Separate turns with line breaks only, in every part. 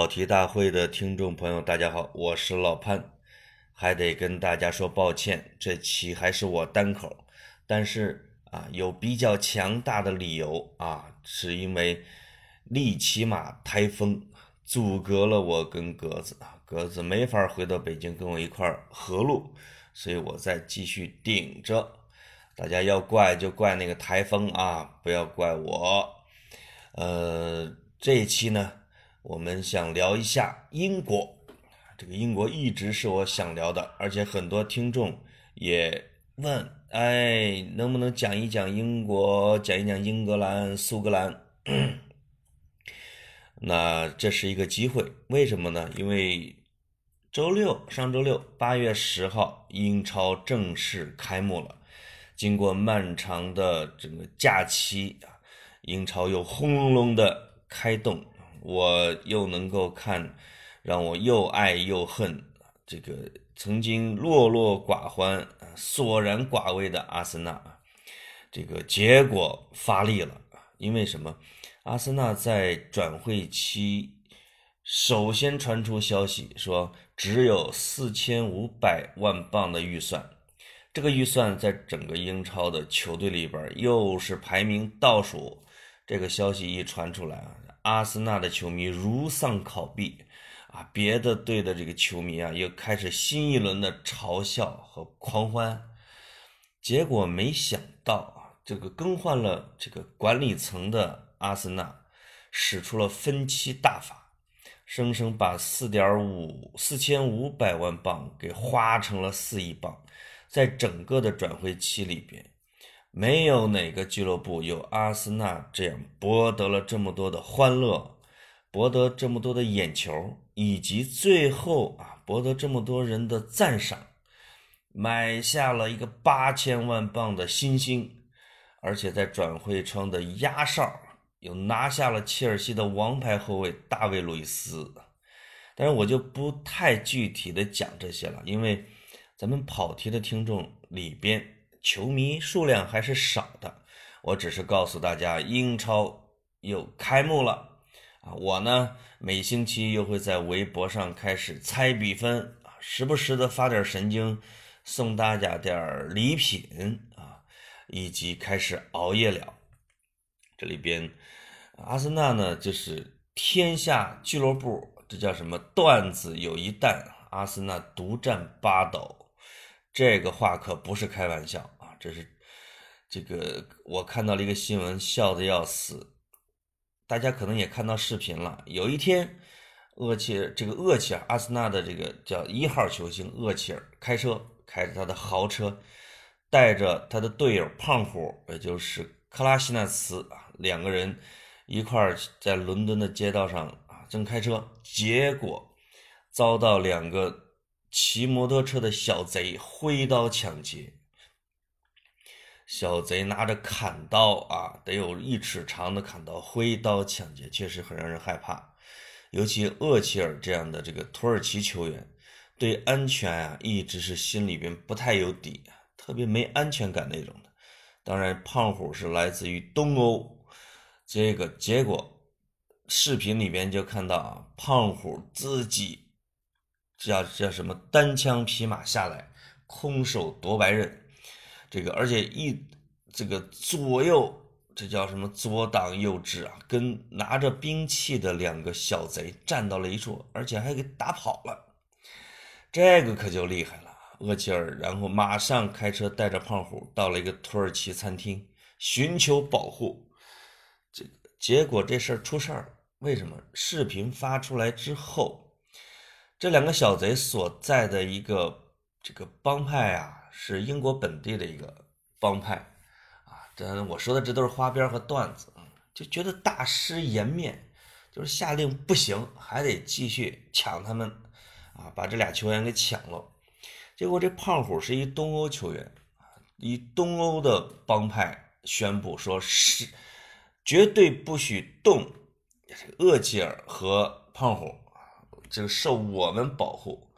跑题大会的听众朋友，大家好，我是老潘，还得跟大家说抱歉，这期还是我单口，但是啊，有比较强大的理由啊，是因为利奇马台风阻隔了我跟格子啊，格子没法回到北京跟我一块合录，所以我再继续顶着，大家要怪就怪那个台风啊，不要怪我，呃，这一期呢。我们想聊一下英国，这个英国一直是我想聊的，而且很多听众也问，哎，能不能讲一讲英国，讲一讲英格兰、苏格兰？那这是一个机会，为什么呢？因为周六，上周六，八月十号，英超正式开幕了。经过漫长的这个假期啊，英超又轰隆隆的开动。我又能够看，让我又爱又恨这个曾经落落寡欢、索然寡味的阿森纳啊，这个结果发力了。因为什么？阿森纳在转会期首先传出消息说，只有四千五百万镑的预算，这个预算在整个英超的球队里边又是排名倒数。这个消息一传出来啊！阿森纳的球迷如丧考妣，啊，别的队的这个球迷啊，又开始新一轮的嘲笑和狂欢。结果没想到啊，这个更换了这个管理层的阿森纳，使出了分期大法，生生把四点五四千五百万镑给花成了四亿镑，在整个的转会期里边。没有哪个俱乐部有阿森纳这样博得了这么多的欢乐，博得这么多的眼球，以及最后啊博得这么多人的赞赏，买下了一个八千万镑的新星，而且在转会窗的压哨又拿下了切尔西的王牌后卫大卫·路易斯。但是我就不太具体的讲这些了，因为咱们跑题的听众里边。球迷数量还是少的，我只是告诉大家，英超又开幕了啊！我呢，每星期又会在微博上开始猜比分啊，时不时的发点神经，送大家点礼品啊，以及开始熬夜了。这里边，阿森纳呢，就是天下俱乐部，这叫什么段子有一旦，阿森纳独占八斗。这个话可不是开玩笑啊！这是这个我看到了一个新闻，笑的要死。大家可能也看到视频了。有一天，厄齐尔这个厄齐尔阿森纳的这个叫一号球星厄齐尔开车开着他的豪车，带着他的队友胖虎，也就是克拉西纳茨啊，两个人一块儿在伦敦的街道上啊正开车，结果遭到两个。骑摩托车的小贼挥刀抢劫，小贼拿着砍刀啊，得有一尺长的砍刀，挥刀抢劫，确实很让人害怕。尤其厄齐尔这样的这个土耳其球员，对安全啊一直是心里边不太有底，特别没安全感那种的。当然，胖虎是来自于东欧，这个结果视频里边就看到啊，胖虎自己。叫叫什么单枪匹马下来，空手夺白刃，这个而且一这个左右这叫什么左挡右支啊，跟拿着兵器的两个小贼站到了一处，而且还给打跑了，这个可就厉害了，厄齐尔，然后马上开车带着胖虎到了一个土耳其餐厅寻求保护，这结果这事儿出事儿，为什么？视频发出来之后。这两个小贼所在的一个这个帮派啊，是英国本地的一个帮派啊。这我说的这都是花边和段子啊，就觉得大失颜面，就是下令不行，还得继续抢他们啊，把这俩球员给抢了。结果这胖虎是一东欧球员啊，以东欧的帮派宣布说是绝对不许动厄齐尔和胖虎。就受我们保护，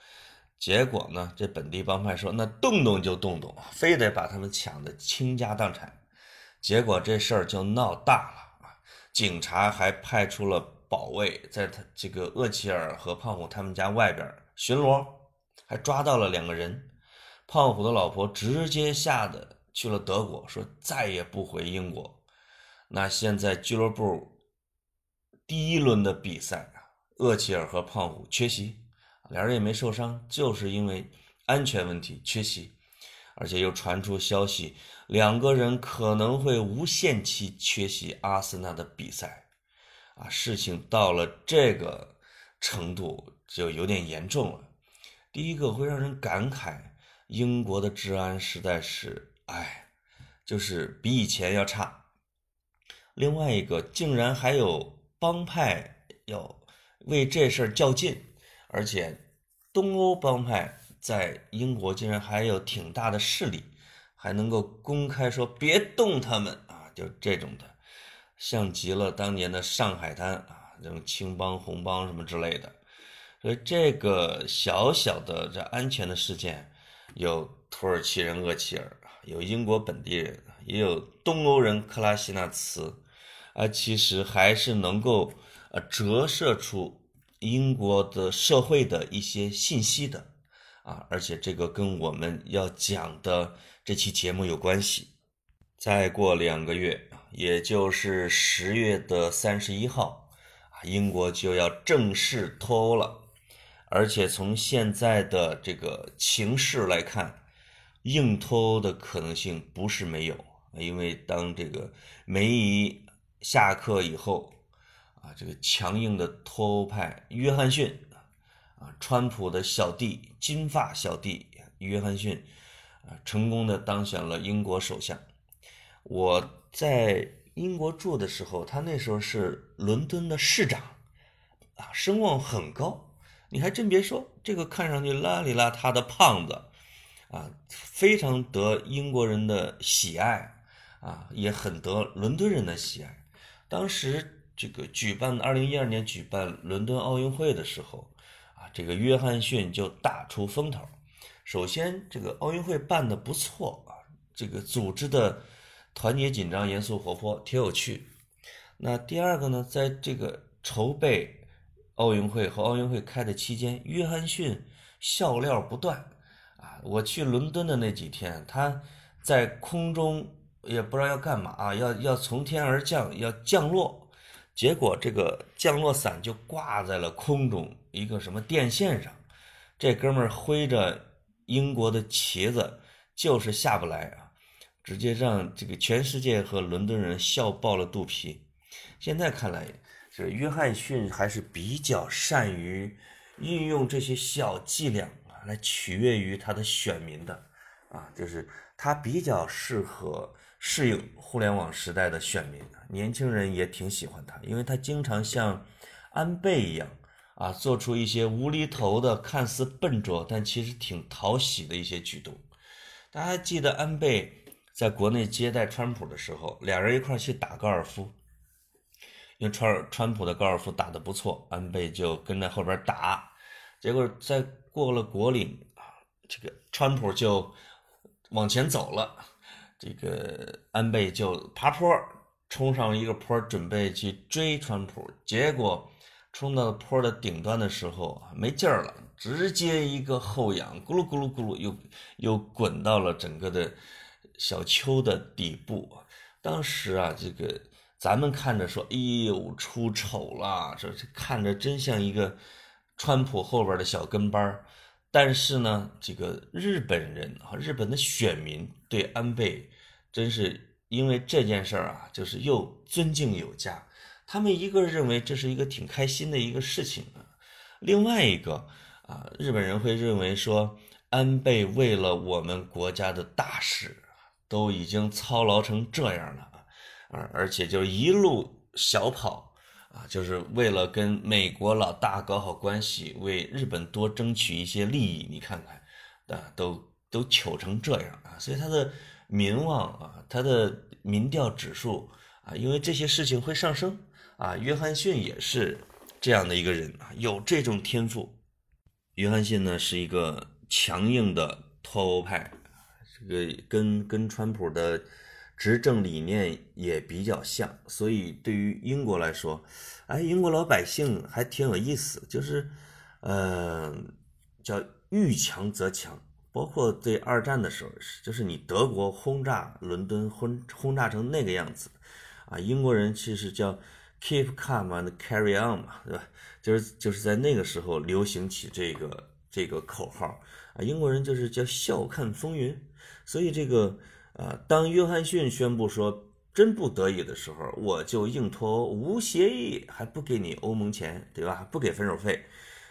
结果呢？这本地帮派说那动动就动动，非得把他们抢的倾家荡产。结果这事儿就闹大了啊！警察还派出了保卫在他这个厄齐尔和胖虎他们家外边巡逻，还抓到了两个人。胖虎的老婆直接吓得去了德国，说再也不回英国。那现在俱乐部第一轮的比赛，厄齐尔和胖虎缺席，俩人也没受伤，就是因为安全问题缺席。而且又传出消息，两个人可能会无限期缺席阿森纳的比赛，啊，事情到了这个程度就有点严重了。第一个会让人感慨，英国的治安实在是，哎，就是比以前要差。另外一个，竟然还有帮派要为这事儿较劲，而且东欧帮派。在英国竟然还有挺大的势力，还能够公开说别动他们啊，就这种的，像极了当年的上海滩啊，这种青帮红帮什么之类的。所以这个小小的这安全的事件，有土耳其人厄齐尔，有英国本地人，也有东欧人克拉西纳茨，啊，其实还是能够呃折射出英国的社会的一些信息的。啊，而且这个跟我们要讲的这期节目有关系。再过两个月，也就是十月的三十一号，啊，英国就要正式脱欧了。而且从现在的这个情势来看，硬脱欧的可能性不是没有。因为当这个梅姨下课以后，啊，这个强硬的脱欧派约翰逊。啊，川普的小弟，金发小弟约翰逊，啊，成功的当选了英国首相。我在英国住的时候，他那时候是伦敦的市长，啊，声望很高。你还真别说，这个看上去邋里邋遢的胖子，啊，非常得英国人的喜爱，啊，也很得伦敦人的喜爱。当时这个举办二零一二年举办伦敦奥运会的时候。啊这个约翰逊就大出风头。首先，这个奥运会办的不错啊，这个组织的团结、紧张、严肃、活泼，挺有趣。那第二个呢，在这个筹备奥运会和奥运会开的期间，约翰逊笑料不断啊。我去伦敦的那几天，他在空中也不知道要干嘛啊，要要从天而降，要降落。结果这个降落伞就挂在了空中一个什么电线上，这哥们儿挥着英国的旗子就是下不来啊，直接让这个全世界和伦敦人笑爆了肚皮。现在看来，这约翰逊还是比较善于运用这些小伎俩啊，来取悦于他的选民的啊，就是他比较适合。适应互联网时代的选民，年轻人也挺喜欢他，因为他经常像安倍一样啊，做出一些无厘头的、看似笨拙但其实挺讨喜的一些举动。大家记得安倍在国内接待川普的时候，俩人一块去打高尔夫，因为川川普的高尔夫打得不错，安倍就跟在后边打，结果在过了国岭啊，这个川普就往前走了。这个安倍就爬坡冲上一个坡，准备去追川普，结果冲到坡的顶端的时候没劲儿了，直接一个后仰，咕噜咕噜咕噜，又又滚到了整个的小丘的底部。当时啊，这个咱们看着说，哎呦，出丑了，这这看着真像一个川普后边的小跟班儿但是呢，这个日本人啊，日本的选民对安倍。真是因为这件事儿啊，就是又尊敬有加。他们一个认为这是一个挺开心的一个事情啊，另外一个啊，日本人会认为说，安倍为了我们国家的大事，都已经操劳成这样了啊，而而且就一路小跑啊，就是为了跟美国老大搞好关系，为日本多争取一些利益。你看看，啊，都都糗成这样啊，所以他的。民望啊，他的民调指数啊，因为这些事情会上升啊。约翰逊也是这样的一个人啊，有这种天赋。约翰逊呢是一个强硬的脱欧派，这个跟跟川普的执政理念也比较像，所以对于英国来说，哎，英国老百姓还挺有意思，就是，呃，叫遇强则强，包括对二战的时候，就是你德国轰炸伦敦，轰轰炸成那个样子，啊，英国人其实叫 keep calm and carry on 嘛，对吧？就是就是在那个时候流行起这个这个口号，啊，英国人就是叫笑看风云，所以这个。啊，当约翰逊宣布说真不得已的时候，我就硬脱欧，无协议还不给你欧盟钱，对吧？不给分手费。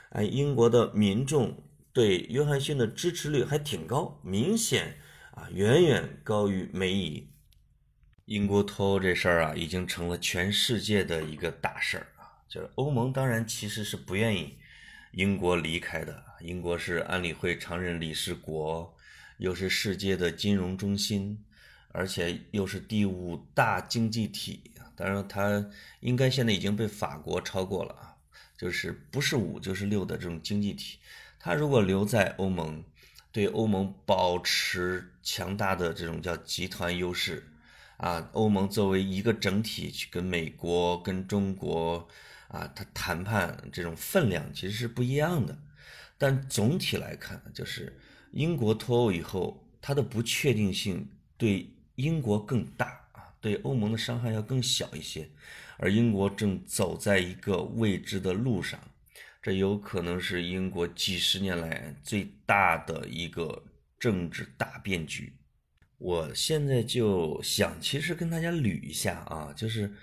哎，英国的民众对约翰逊的支持率还挺高，明显啊，远远高于梅姨。英国脱欧这事儿啊，已经成了全世界的一个大事儿啊。就是欧盟当然其实是不愿意英国离开的，英国是安理会常任理事国。又是世界的金融中心，而且又是第五大经济体，当然它应该现在已经被法国超过了啊，就是不是五就是六的这种经济体。他如果留在欧盟，对欧盟保持强大的这种叫集团优势啊，欧盟作为一个整体去跟美国、跟中国啊，他谈判这种分量其实是不一样的。但总体来看，就是。英国脱欧以后，它的不确定性对英国更大啊，对欧盟的伤害要更小一些。而英国正走在一个未知的路上，这有可能是英国几十年来最大的一个政治大变局。我现在就想，其实跟大家捋一下啊，就是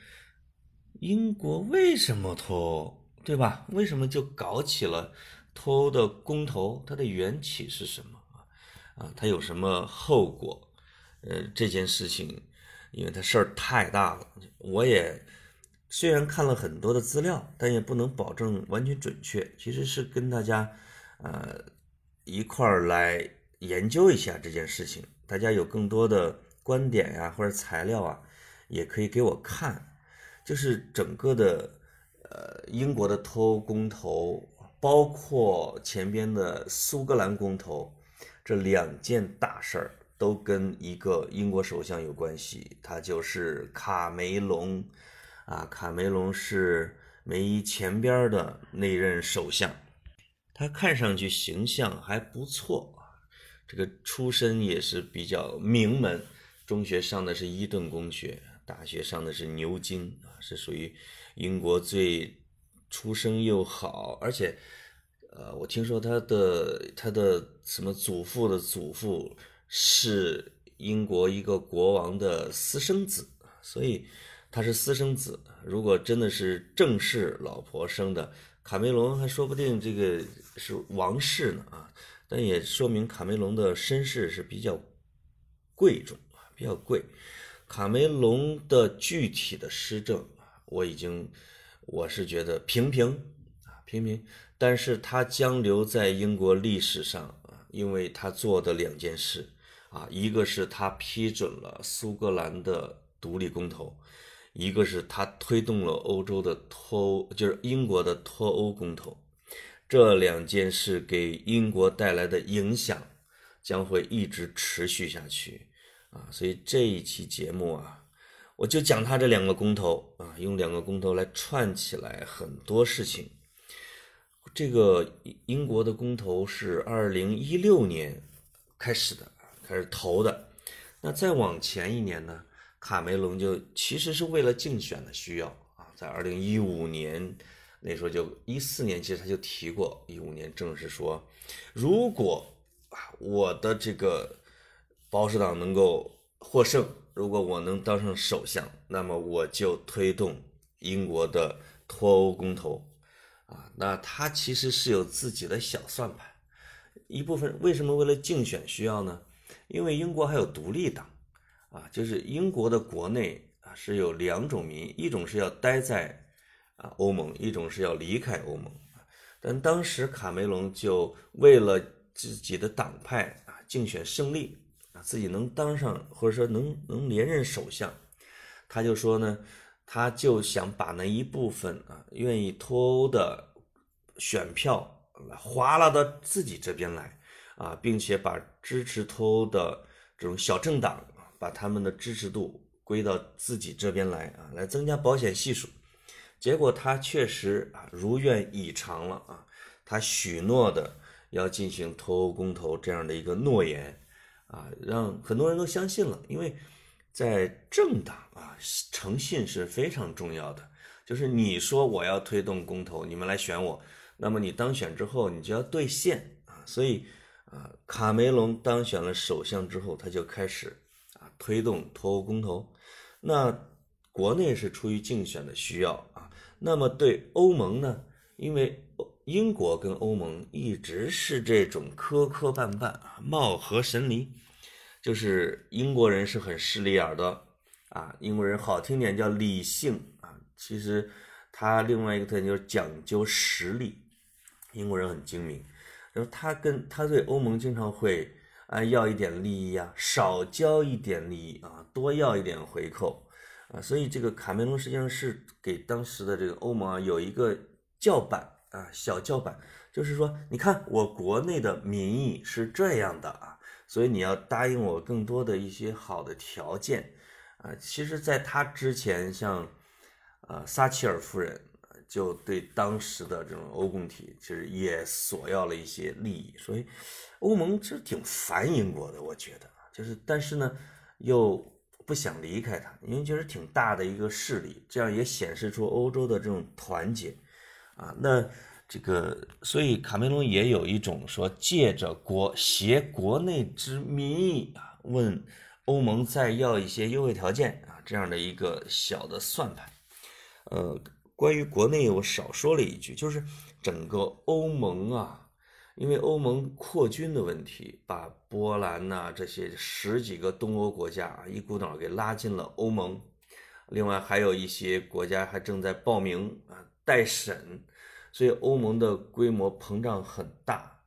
英国为什么脱欧，对吧？为什么就搞起了脱欧的公投？它的缘起是什么？啊，它有什么后果？呃，这件事情，因为它事儿太大了，我也虽然看了很多的资料，但也不能保证完全准确。其实是跟大家，呃，一块儿来研究一下这件事情。大家有更多的观点呀，或者材料啊，也可以给我看。就是整个的，呃，英国的脱欧公投，包括前边的苏格兰公投。这两件大事儿都跟一个英国首相有关系，他就是卡梅隆，啊，卡梅隆是梅姨前边的那任首相，他看上去形象还不错啊，这个出身也是比较名门，中学上的是伊顿公学，大学上的是牛津啊，是属于英国最出身又好，而且。呃，我听说他的他的什么祖父的祖父是英国一个国王的私生子，所以他是私生子。如果真的是正室老婆生的，卡梅隆还说不定这个是王室呢啊。但也说明卡梅隆的身世是比较贵重啊，比较贵。卡梅隆的具体的施政我已经我是觉得平平啊，平平。但是他将留在英国历史上啊，因为他做的两件事啊，一个是他批准了苏格兰的独立公投，一个是他推动了欧洲的脱欧，就是英国的脱欧公投。这两件事给英国带来的影响将会一直持续下去啊，所以这一期节目啊，我就讲他这两个公投啊，用两个公投来串起来很多事情。这个英国的公投是二零一六年开始的，开始投的。那再往前一年呢，卡梅隆就其实是为了竞选的需要啊，在二零一五年那时候就一四年，其实他就提过，一五年正式说，如果啊我的这个保守党能够获胜，如果我能当上首相，那么我就推动英国的脱欧公投。啊，那他其实是有自己的小算盘，一部分为什么为了竞选需要呢？因为英国还有独立党，啊，就是英国的国内啊是有两种民，一种是要待在啊欧盟，一种是要离开欧盟。但当时卡梅隆就为了自己的党派啊竞选胜利啊，自己能当上或者说能能连任首相，他就说呢。他就想把那一部分啊愿意脱欧的选票划拉到自己这边来啊，并且把支持脱欧的这种小政党把他们的支持度归到自己这边来啊，来增加保险系数。结果他确实啊如愿以偿了啊，他许诺的要进行脱欧公投这样的一个诺言啊，让很多人都相信了。因为在政党啊，诚信是非常重要的。就是你说我要推动公投，你们来选我，那么你当选之后，你就要兑现啊。所以啊，卡梅隆当选了首相之后，他就开始推动脱欧公投。那国内是出于竞选的需要啊。那么对欧盟呢？因为英国跟欧盟一直是这种磕磕绊绊啊，貌合神离。就是英国人是很势利眼的啊，英国人好听点叫理性啊，其实他另外一个特点就是讲究实力。英国人很精明，然后他跟他对欧盟经常会啊要一点利益啊，少交一点利益啊，多要一点回扣。啊，所以这个卡梅隆实际上是给当时的这个欧盟啊有一个叫板啊，小叫板，就是说，你看我国内的民意是这样的啊，所以你要答应我更多的一些好的条件啊。其实，在他之前，像啊撒切尔夫人就对当时的这种欧共体其实也索要了一些利益，所以欧盟其实挺烦英国的，我觉得就是，但是呢，又。不想离开它，因为就是挺大的一个势力，这样也显示出欧洲的这种团结，啊，那这个，所以卡梅隆也有一种说借着国挟国内之民意啊，问欧盟再要一些优惠条件啊，这样的一个小的算盘。呃，关于国内我少说了一句，就是整个欧盟啊。因为欧盟扩军的问题，把波兰呐这些十几个东欧国家啊一股脑给拉进了欧盟，另外还有一些国家还正在报名啊待审，所以欧盟的规模膨胀很大。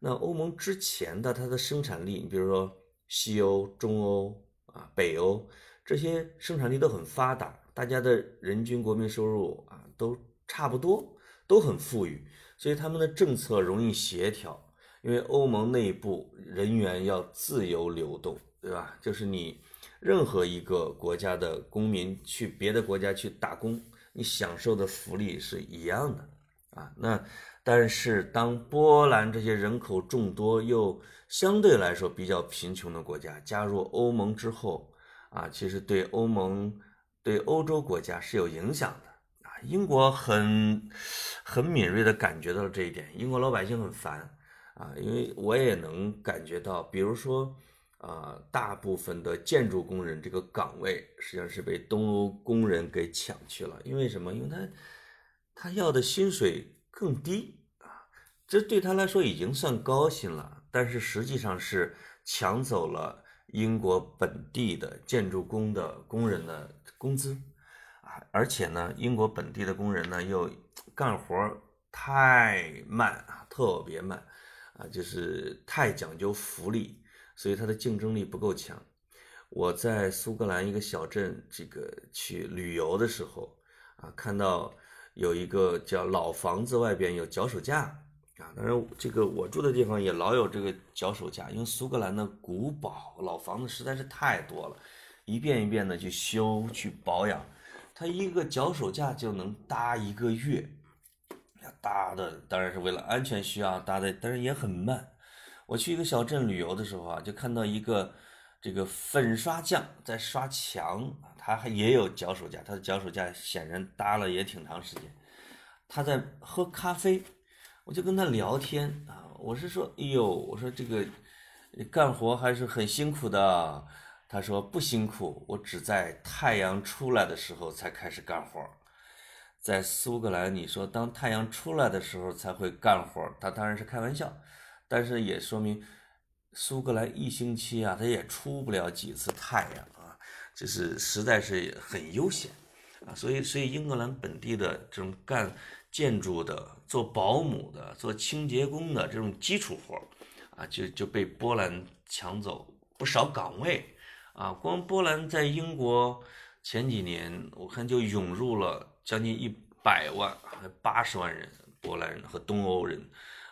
那欧盟之前的它的生产力，你比如说西欧、中欧啊、北欧这些生产力都很发达，大家的人均国民收入都差不多，都很富裕。所以他们的政策容易协调，因为欧盟内部人员要自由流动，对吧？就是你任何一个国家的公民去别的国家去打工，你享受的福利是一样的啊。那但是当波兰这些人口众多又相对来说比较贫穷的国家加入欧盟之后啊，其实对欧盟对欧洲国家是有影响的。英国很很敏锐的感觉到了这一点，英国老百姓很烦啊，因为我也能感觉到，比如说啊，大部分的建筑工人这个岗位实际上是被东欧工人给抢去了，因为什么？因为他他要的薪水更低啊，这对他来说已经算高薪了，但是实际上是抢走了英国本地的建筑工的工人的工资。而且呢，英国本地的工人呢又干活太慢啊，特别慢啊，就是太讲究福利，所以他的竞争力不够强。我在苏格兰一个小镇这个去旅游的时候啊，看到有一个叫老房子外边有脚手架啊，当然这个我住的地方也老有这个脚手架，因为苏格兰的古堡老房子实在是太多了，一遍一遍的去修去保养。它一个脚手架就能搭一个月，搭的当然是为了安全需要搭的，但是也很慢。我去一个小镇旅游的时候啊，就看到一个这个粉刷匠在刷墙，他还也有脚手架，他的脚手架显然搭了也挺长时间。他在喝咖啡，我就跟他聊天啊，我是说，哎呦，我说这个干活还是很辛苦的。他说不辛苦，我只在太阳出来的时候才开始干活。在苏格兰，你说当太阳出来的时候才会干活，他当然是开玩笑，但是也说明苏格兰一星期啊，他也出不了几次太阳啊，就是实在是很悠闲啊。所以，所以英格兰本地的这种干建筑的、做保姆的、做清洁工的这种基础活啊，就就被波兰抢走不少岗位。啊，光波兰在英国前几年，我看就涌入了将近一百万，还八十万人波兰人和东欧人，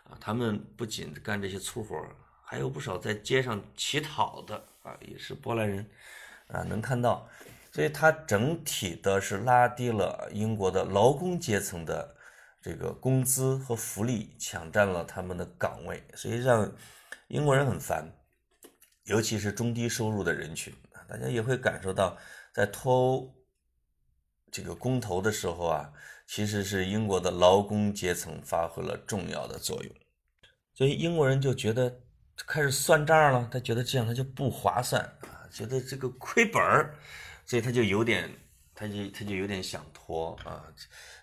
啊，他们不仅干这些粗活，还有不少在街上乞讨的啊，也是波兰人，啊，能看到，所以它整体的是拉低了英国的劳工阶层的这个工资和福利，抢占了他们的岗位，所以让英国人很烦，尤其是中低收入的人群，大家也会感受到，在脱欧这个公投的时候啊，其实是英国的劳工阶层发挥了重要的作用，所以英国人就觉得开始算账了，他觉得这样他就不划算啊，觉得这个亏本儿，所以他就有点，他就他就有点想脱啊，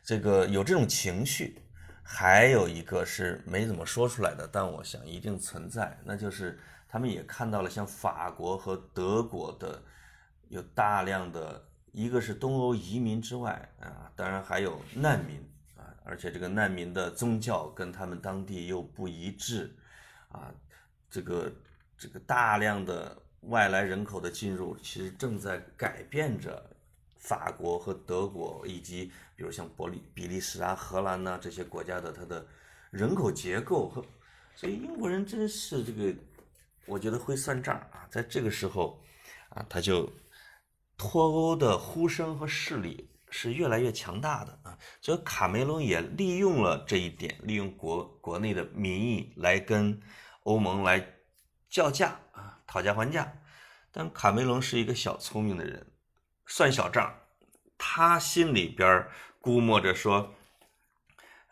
这个有这种情绪。还有一个是没怎么说出来的，但我想一定存在，那就是他们也看到了像法国和德国的有大量的，一个是东欧移民之外啊，当然还有难民啊，而且这个难民的宗教跟他们当地又不一致啊，这个这个大量的外来人口的进入，其实正在改变着。法国和德国，以及比如像伯利、比利时啊、荷兰呐这些国家的它的人口结构和，所以英国人真是这个，我觉得会算账啊，在这个时候啊，他就脱欧的呼声和势力是越来越强大的啊，所以卡梅隆也利用了这一点，利用国国内的民意来跟欧盟来叫价啊，讨价还价，但卡梅隆是一个小聪明的人。算小账，他心里边估摸着说：“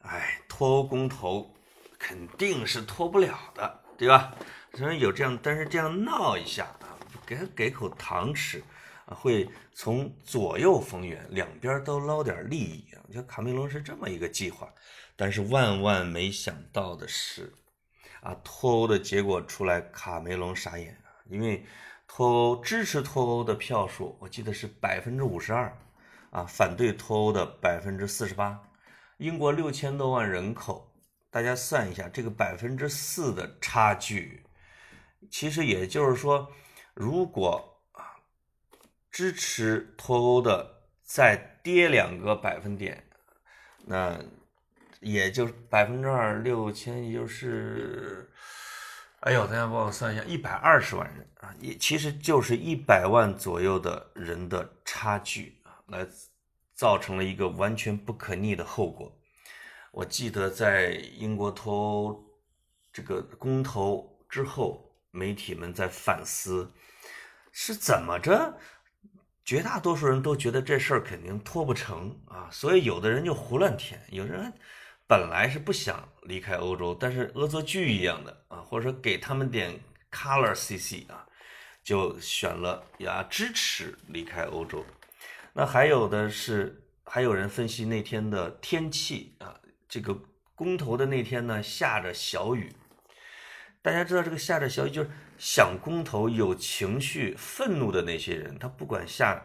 哎，脱欧公投肯定是脱不了的，对吧？虽然有这样，但是这样闹一下啊，给他给口糖吃啊，会从左右逢源，两边都捞点利益啊。我觉得卡梅隆是这么一个计划，但是万万没想到的是，啊，脱欧的结果出来，卡梅隆傻眼啊，因为。”脱欧支持脱欧的票数，我记得是百分之五十二，啊，反对脱欧的百分之四十八。英国六千多万人口，大家算一下，这个百分之四的差距，其实也就是说，如果啊支持脱欧的再跌两个百分点，那也就百分之二六千，也就是。哎呦，大家帮我算一下，一百二十万人啊，也其实就是一百万左右的人的差距，来造成了一个完全不可逆的后果。我记得在英国脱欧这个公投之后，媒体们在反思是怎么着，绝大多数人都觉得这事儿肯定拖不成啊，所以有的人就胡乱填，有人。本来是不想离开欧洲，但是恶作剧一样的啊，或者说给他们点 color cc 啊，就选了呀支持离开欧洲。那还有的是，还有人分析那天的天气啊，这个公投的那天呢下着小雨。大家知道这个下着小雨，就是想公投有情绪、愤怒的那些人，他不管下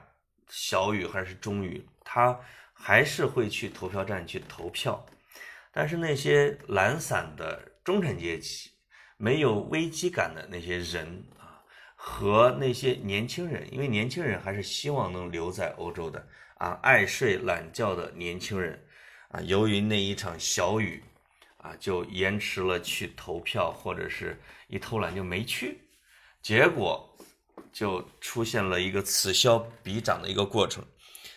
小雨还是中雨，他还是会去投票站去投票。但是那些懒散的中产阶级、没有危机感的那些人啊，和那些年轻人，因为年轻人还是希望能留在欧洲的啊，爱睡懒觉的年轻人啊，由于那一场小雨啊，就延迟了去投票，或者是一偷懒就没去，结果就出现了一个此消彼长的一个过程。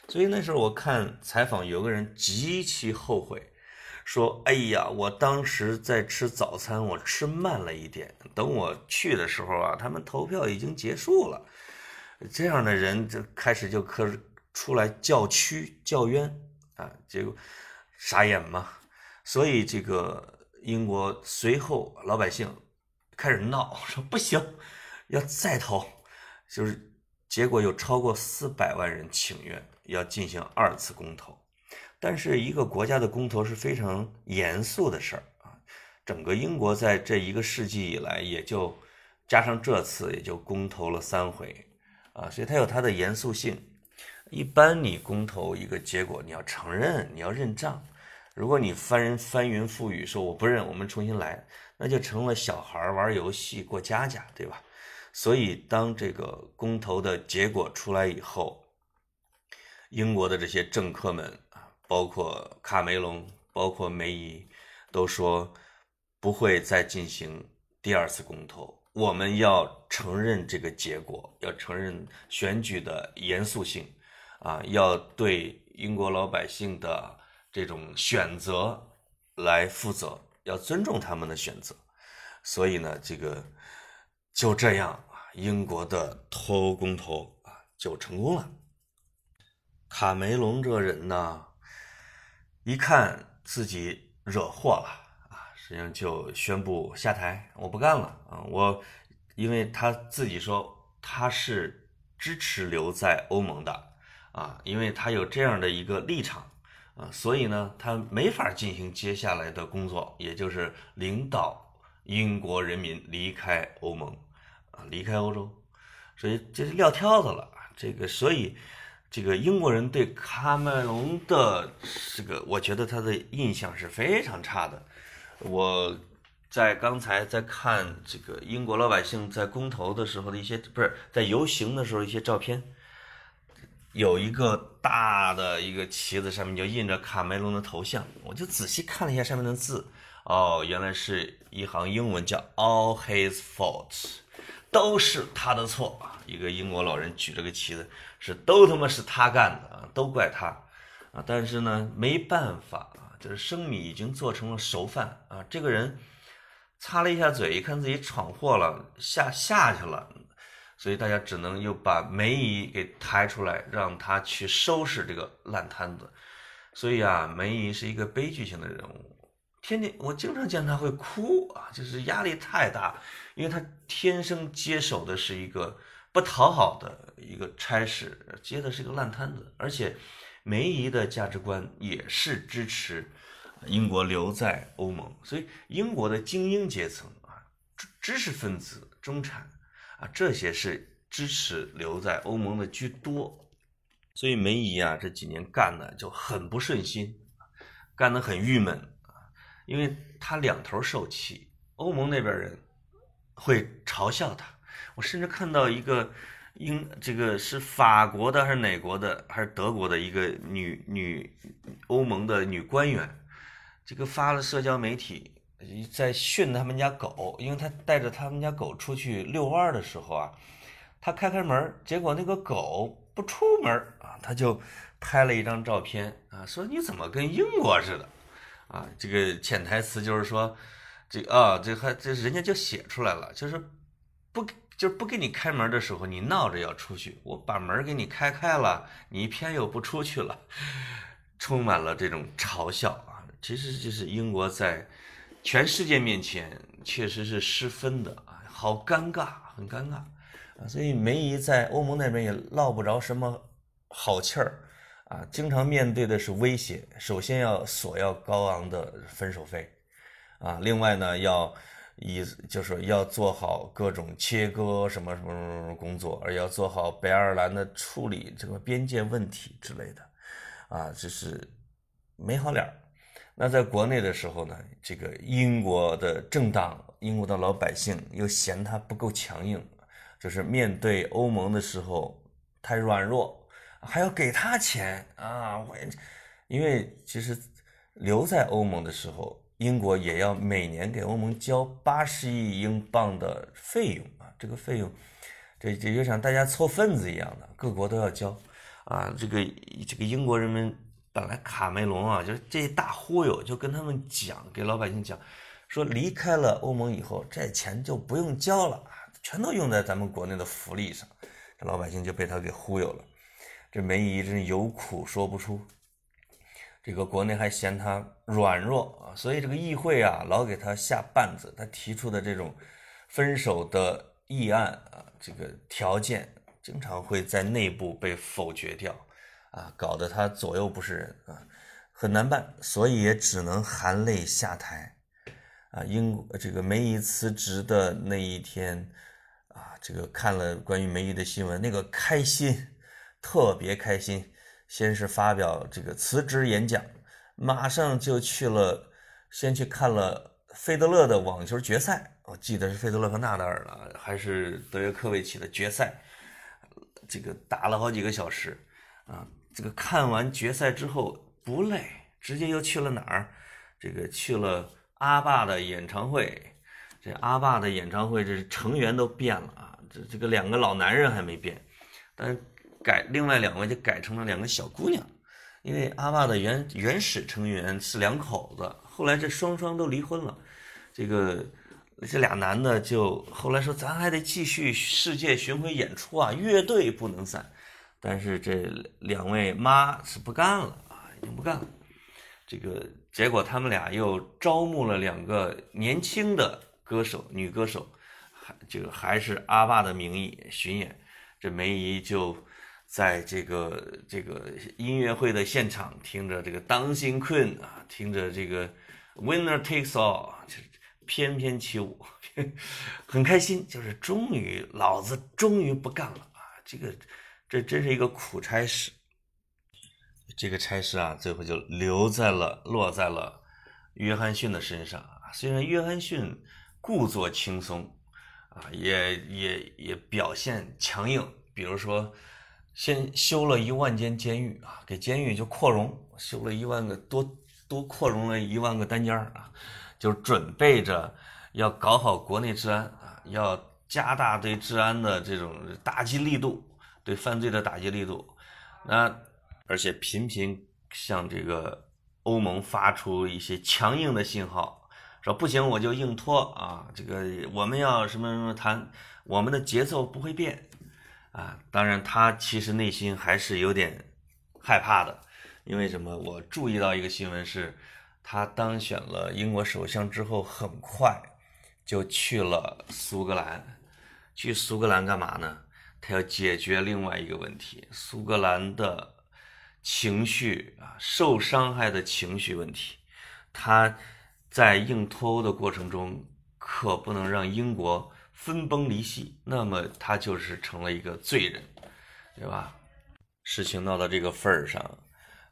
所以那时候我看采访，有个人极其后悔。说，哎呀，我当时在吃早餐，我吃慢了一点。等我去的时候啊，他们投票已经结束了。这样的人就开始就可出来叫屈叫冤啊，结果傻眼嘛。所以这个英国随后老百姓开始闹，说不行，要再投。就是结果有超过四百万人请愿，要进行二次公投。但是一个国家的公投是非常严肃的事儿啊，整个英国在这一个世纪以来，也就加上这次，也就公投了三回啊，所以它有它的严肃性。一般你公投一个结果，你要承认，你要认账。如果你翻人翻云覆雨说我不认，我们重新来，那就成了小孩玩游戏过家家，对吧？所以当这个公投的结果出来以后，英国的这些政客们啊。包括卡梅隆，包括梅姨，都说不会再进行第二次公投。我们要承认这个结果，要承认选举的严肃性，啊，要对英国老百姓的这种选择来负责，要尊重他们的选择。所以呢，这个就这样啊，英国的脱欧公投啊就成功了。卡梅隆这人呢，一看自己惹祸了啊。实际上就宣布下台，我不干了啊！我，因为他自己说他是支持留在欧盟的啊，因为他有这样的一个立场啊，所以呢，他没法进行接下来的工作，也就是领导英国人民离开欧盟啊，离开欧洲，所以这是撂挑子了。这个，所以这个英国人对卡梅隆的这个，我觉得他的印象是非常差的。我在刚才在看这个英国老百姓在公投的时候的一些，不是在游行的时候一些照片，有一个大的一个旗子，上面就印着卡梅隆的头像。我就仔细看了一下上面的字，哦，原来是一行英文，叫 All his faults，都是他的错！一个英国老人举着个旗子，是都他妈是他干的啊，都怪他啊！但是呢，没办法啊。就是生米已经做成了熟饭啊！这个人擦了一下嘴，一看自己闯祸了，下下去了，所以大家只能又把梅姨给抬出来，让他去收拾这个烂摊子。所以啊，梅姨是一个悲剧性的人物，天天我经常见他会哭啊，就是压力太大，因为他天生接手的是一个不讨好的一个差事，接的是个烂摊子，而且。梅姨的价值观也是支持英国留在欧盟，所以英国的精英阶层啊，知识分子、中产啊，这些是支持留在欧盟的居多。所以梅姨啊，这几年干的就很不顺心，干得很郁闷啊，因为他两头受气，欧盟那边人会嘲笑他，我甚至看到一个。英这个是法国的还是哪国的还是德国的一个女女欧盟的女官员，这个发了社交媒体在训他们家狗，因为他带着他们家狗出去遛弯的时候啊，他开开门，结果那个狗不出门啊，他就拍了一张照片啊，说你怎么跟英国似的啊？这个潜台词就是说，这啊这还这人家就写出来了，就是不。就是不给你开门的时候，你闹着要出去，我把门给你开开了，你偏又不出去了，充满了这种嘲笑啊！其实就是英国在全世界面前确实是失分的啊，好尴尬，很尴尬啊！所以梅姨在欧盟那边也落不着什么好气儿啊，经常面对的是威胁，首先要索要高昂的分手费啊，另外呢要。一就是要做好各种切割什么什么什么工作，而要做好北爱尔兰的处理这个边界问题之类的，啊，这是没好脸儿。那在国内的时候呢，这个英国的政党、英国的老百姓又嫌他不够强硬，就是面对欧盟的时候太软弱，还要给他钱啊！我因为其实留在欧盟的时候。英国也要每年给欧盟交八十亿英镑的费用啊，这个费用，这这就像大家凑份子一样的，各国都要交啊。这个这个英国人民本来卡梅隆啊，就是这一大忽悠，就跟他们讲，给老百姓讲，说离开了欧盟以后，这钱就不用交了，全都用在咱们国内的福利上，这老百姓就被他给忽悠了。这梅姨真是有苦说不出。这个国内还嫌他软弱啊，所以这个议会啊老给他下绊子。他提出的这种分手的议案啊，这个条件经常会在内部被否决掉啊，搞得他左右不是人啊，很难办。所以也只能含泪下台啊。英这个梅姨辞职的那一天啊，这个看了关于梅姨的新闻，那个开心，特别开心。先是发表这个辞职演讲，马上就去了，先去看了费德勒的网球决赛。我记得是费德勒和纳达尔了，还是德约科维奇的决赛，这个打了好几个小时啊。这个看完决赛之后不累，直接又去了哪儿？这个去了阿爸的演唱会。这阿爸的演唱会，这成员都变了啊，这这个两个老男人还没变，但是改另外两位就改成了两个小姑娘，因为阿爸的原原始成员是两口子，后来这双双都离婚了，这个这俩男的就后来说咱还得继续世界巡回演出啊，乐队不能散，但是这两位妈是不干了啊，已经不干了，这个结果他们俩又招募了两个年轻的。歌手女歌手，还这个还是阿爸的名义巡演，这梅姨就在这个这个音乐会的现场听着这个《Dancing Queen》啊，听着这个《Winner Takes All》，就是翩翩起舞，很开心，就是终于老子终于不干了啊！这个这真是一个苦差事，这个差事啊，最后就留在了落在了约翰逊的身上啊。虽然约翰逊。故作轻松，啊，也也也表现强硬。比如说，先修了一万间监狱啊，给监狱就扩容，修了一万个多多扩容了一万个单间啊，就准备着要搞好国内治安啊，要加大对治安的这种打击力度，对犯罪的打击力度。那而且频频向这个欧盟发出一些强硬的信号。说不行，我就硬拖啊！这个我们要什么什么谈，我们的节奏不会变啊！当然，他其实内心还是有点害怕的，因为什么？我注意到一个新闻是，他当选了英国首相之后，很快就去了苏格兰。去苏格兰干嘛呢？他要解决另外一个问题：苏格兰的情绪啊，受伤害的情绪问题。他。在硬脱欧的过程中，可不能让英国分崩离析，那么他就是成了一个罪人，对吧？事情闹到这个份儿上，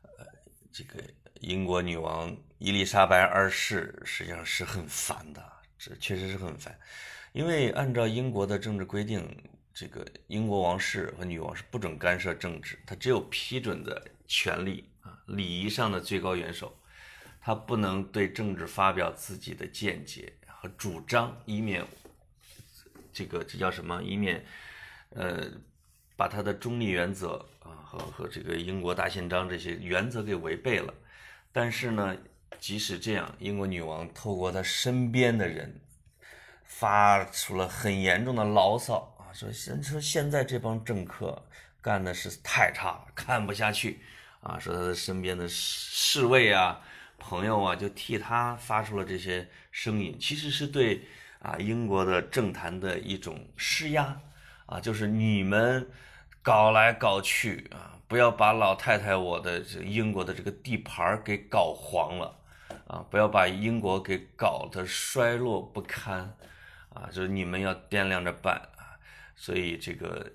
呃，这个英国女王伊丽莎白二世实际上是很烦的，这确实是很烦，因为按照英国的政治规定，这个英国王室和女王是不准干涉政治，他只有批准的权利啊，礼仪上的最高元首。他不能对政治发表自己的见解和主张，以免这个这叫什么？以免呃把他的中立原则啊和和这个英国大宪章这些原则给违背了。但是呢，即使这样，英国女王透过她身边的人发出了很严重的牢骚，说现说现在这帮政客干的是太差了，看不下去啊，说他的身边的侍卫啊。朋友啊，就替他发出了这些声音，其实是对啊英国的政坛的一种施压啊，就是你们搞来搞去啊，不要把老太太我的这英国的这个地盘给搞黄了啊，不要把英国给搞得衰落不堪啊，就是你们要掂量着办。所以这个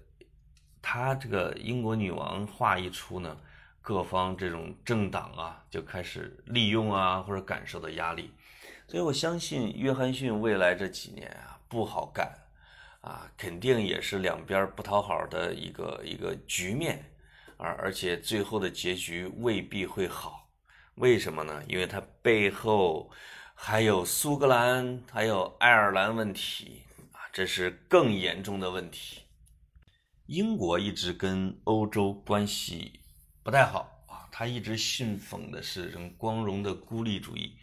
他这个英国女王话一出呢。各方这种政党啊，就开始利用啊，或者感受到压力，所以我相信约翰逊未来这几年啊不好干，啊，肯定也是两边不讨好的一个一个局面，而而且最后的结局未必会好，为什么呢？因为他背后还有苏格兰，还有爱尔兰问题，这是更严重的问题。英国一直跟欧洲关系。不太好啊，他一直信奉的是这种光荣的孤立主义，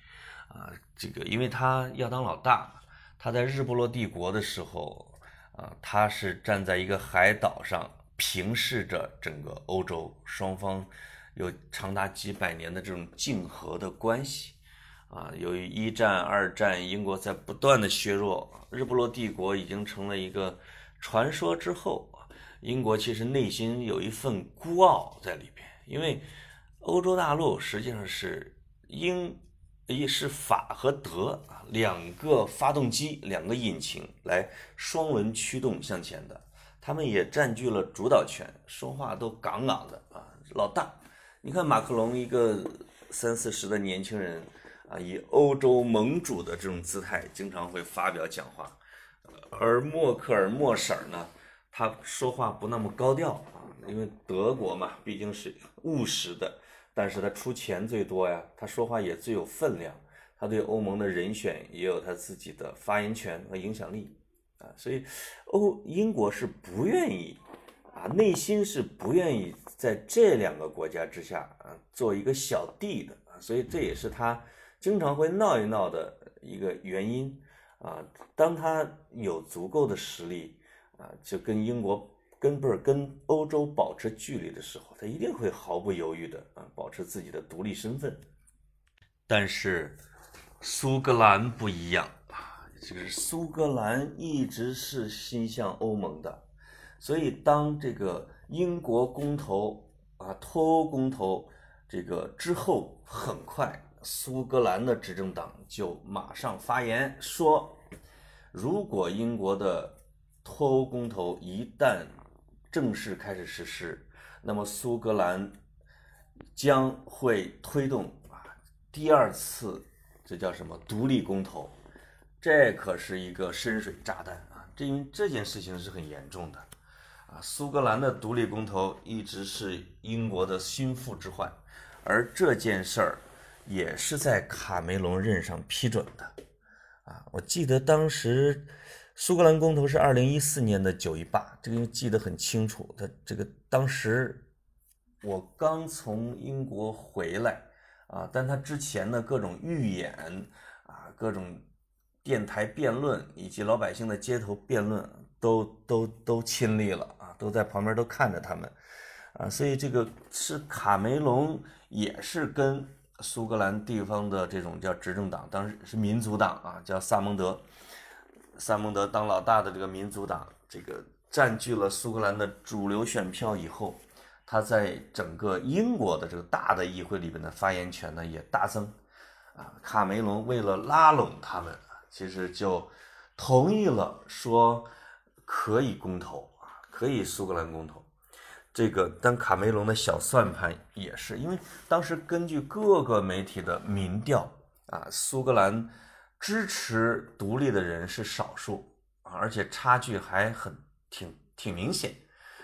啊，这个因为他要当老大，他在日不落帝国的时候，啊，他是站在一个海岛上平视着整个欧洲，双方有长达几百年的这种竞合的关系，啊，由于一战、二战，英国在不断的削弱，日不落帝国已经成了一个传说之后，英国其实内心有一份孤傲在里边。因为欧洲大陆实际上是英，一是法和德两个发动机、两个引擎来双轮驱动向前的，他们也占据了主导权，说话都杠杠的啊，老大。你看马克龙一个三四十的年轻人啊，以欧洲盟主的这种姿态，经常会发表讲话，而默克尔默婶儿呢，他说话不那么高调啊。因为德国嘛，毕竟是务实的，但是他出钱最多呀，他说话也最有分量，他对欧盟的人选也有他自己的发言权和影响力啊，所以欧英国是不愿意啊，内心是不愿意在这两个国家之下啊做一个小弟的啊，所以这也是他经常会闹一闹的一个原因啊。当他有足够的实力啊，就跟英国跟不是跟欧洲保持距离的时候，他一定会毫不犹豫的啊保持自己的独立身份，但是。苏格兰不一样啊，这个苏格兰一直是心向欧盟的，所以当这个英国公投啊脱欧公投这个之后，很快苏格兰的执政党就马上发言说，如果英国的脱欧公投一旦正式开始实施，那么苏格兰将会推动啊第二次。这叫什么独立公投？这可是一个深水炸弹啊！这因为这件事情是很严重的啊。苏格兰的独立公投一直是英国的心腹之患，而这件事儿也是在卡梅隆任上批准的啊。我记得当时苏格兰公投是二零一四年的九一八，这个记得很清楚。他这个当时我刚从英国回来。啊，但他之前的各种预演啊，各种电台辩论以及老百姓的街头辩论，都都都亲历了啊，都在旁边都看着他们，啊，所以这个是卡梅隆也是跟苏格兰地方的这种叫执政党，当时是民族党啊，叫萨蒙德，萨蒙德当老大的这个民族党，这个占据了苏格兰的主流选票以后。他在整个英国的这个大的议会里边的发言权呢也大增，啊，卡梅隆为了拉拢他们，其实就同意了说可以公投啊，可以苏格兰公投。这个但卡梅隆的小算盘也是，因为当时根据各个媒体的民调啊，苏格兰支持独立的人是少数啊，而且差距还很挺挺明显，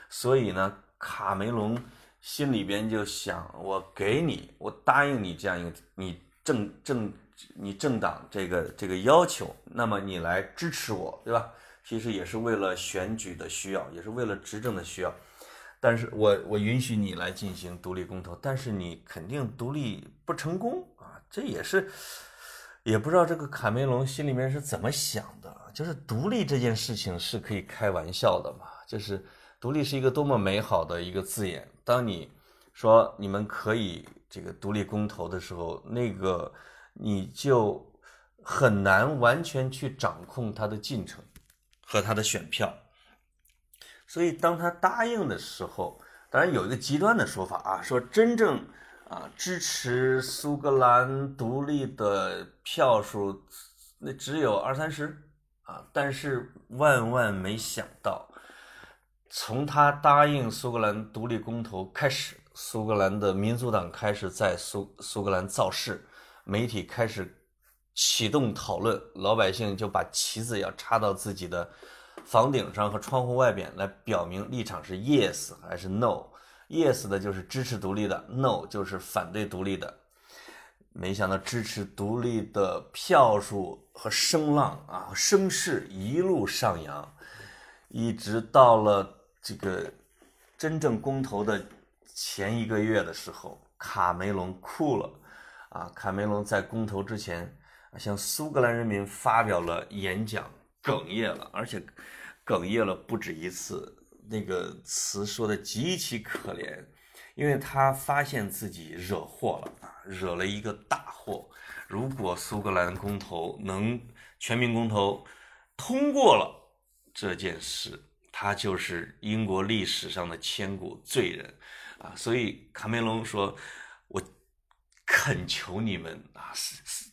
所以呢。卡梅隆心里边就想：我给你，我答应你这样一个你政政你政党这个这个要求，那么你来支持我，对吧？其实也是为了选举的需要，也是为了执政的需要。但是我我允许你来进行独立公投，但是你肯定独立不成功啊！这也是也不知道这个卡梅隆心里面是怎么想的，就是独立这件事情是可以开玩笑的嘛？就是。独立是一个多么美好的一个字眼。当你说你们可以这个独立公投的时候，那个你就很难完全去掌控它的进程和它的选票。所以当他答应的时候，当然有一个极端的说法啊，说真正啊支持苏格兰独立的票数那只有二三十啊，但是万万没想到。从他答应苏格兰独立公投开始，苏格兰的民族党开始在苏苏格兰造势，媒体开始启动讨论，老百姓就把旗子要插到自己的房顶上和窗户外边来表明立场是 yes 还是 no，yes 的就是支持独立的，no 就是反对独立的。没想到支持独立的票数和声浪啊声势一路上扬，一直到了。这个真正公投的前一个月的时候，卡梅隆哭了啊！卡梅隆在公投之前向苏格兰人民发表了演讲，哽咽了，而且哽咽了不止一次。那个词说的极其可怜，因为他发现自己惹祸了啊，惹了一个大祸。如果苏格兰公投能全民公投通过了这件事。他就是英国历史上的千古罪人，啊，所以卡梅隆说：“我恳求你们啊，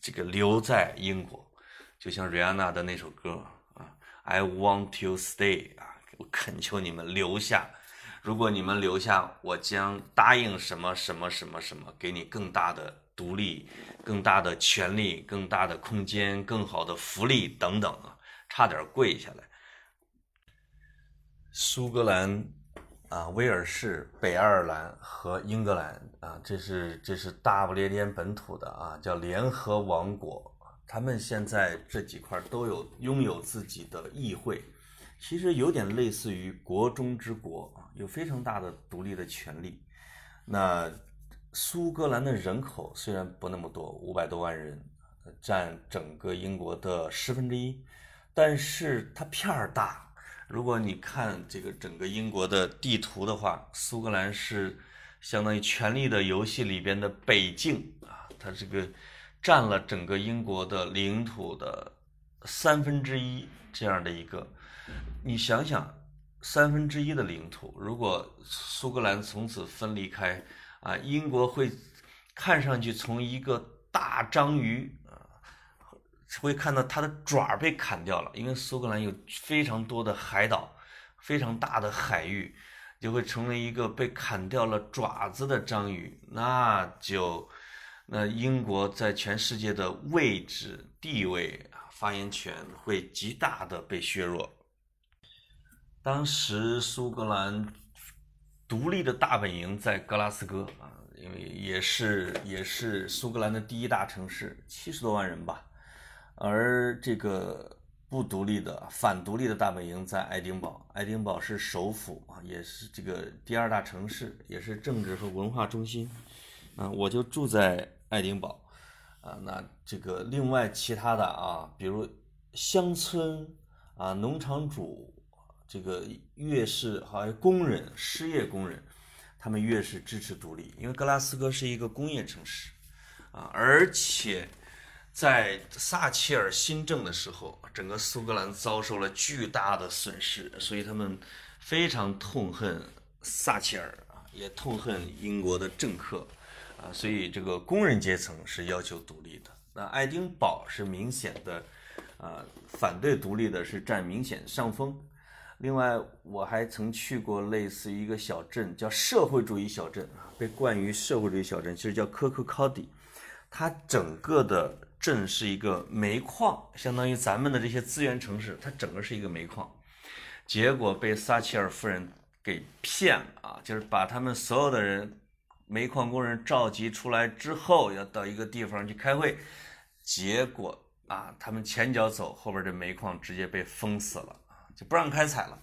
这个留在英国，就像瑞安娜的那首歌，I want to stay 啊，我恳求你们留下。如果你们留下，我将答应什么什么什么什么，给你更大的独立、更大的权利、更大的空间、更好的福利等等啊，差点跪下来。”苏格兰啊，威尔士、北爱尔兰和英格兰啊，这是这是大不列颠本土的啊，叫联合王国。他们现在这几块都有拥有自己的议会，其实有点类似于国中之国啊，有非常大的独立的权利。那苏格兰的人口虽然不那么多，五百多万人，占整个英国的十分之一，但是它片儿大。如果你看这个整个英国的地图的话，苏格兰是相当于《权力的游戏》里边的北境啊，它这个占了整个英国的领土的三分之一这样的一个。你想想，三分之一的领土，如果苏格兰从此分离开啊，英国会看上去从一个大章鱼啊。会看到它的爪被砍掉了，因为苏格兰有非常多的海岛，非常大的海域，就会成为一个被砍掉了爪子的章鱼。那就，那英国在全世界的位置、地位、发言权会极大的被削弱。当时苏格兰独立的大本营在格拉斯哥啊，因为也是也是苏格兰的第一大城市，七十多万人吧。而这个不独立的、反独立的大本营在爱丁堡，爱丁堡是首府啊，也是这个第二大城市，也是政治和文化中心。啊，我就住在爱丁堡。啊，那这个另外其他的啊，比如乡村啊、农场主，这个越是好像工人、失业工人，他们越是支持独立，因为格拉斯哥是一个工业城市啊，而且。在撒切尔新政的时候，整个苏格兰遭受了巨大的损失，所以他们非常痛恨撒切尔啊，也痛恨英国的政客啊，所以这个工人阶层是要求独立的。那爱丁堡是明显的，啊，反对独立的是占明显上风。另外，我还曾去过类似于一个小镇，叫社会主义小镇啊，被冠于社会主义小镇，其实叫科克考迪，它整个的。镇是一个煤矿，相当于咱们的这些资源城市，它整个是一个煤矿。结果被撒切尔夫人给骗了啊！就是把他们所有的人，煤矿工人召集出来之后，要到一个地方去开会。结果啊，他们前脚走，后边这煤矿直接被封死了，就不让开采了。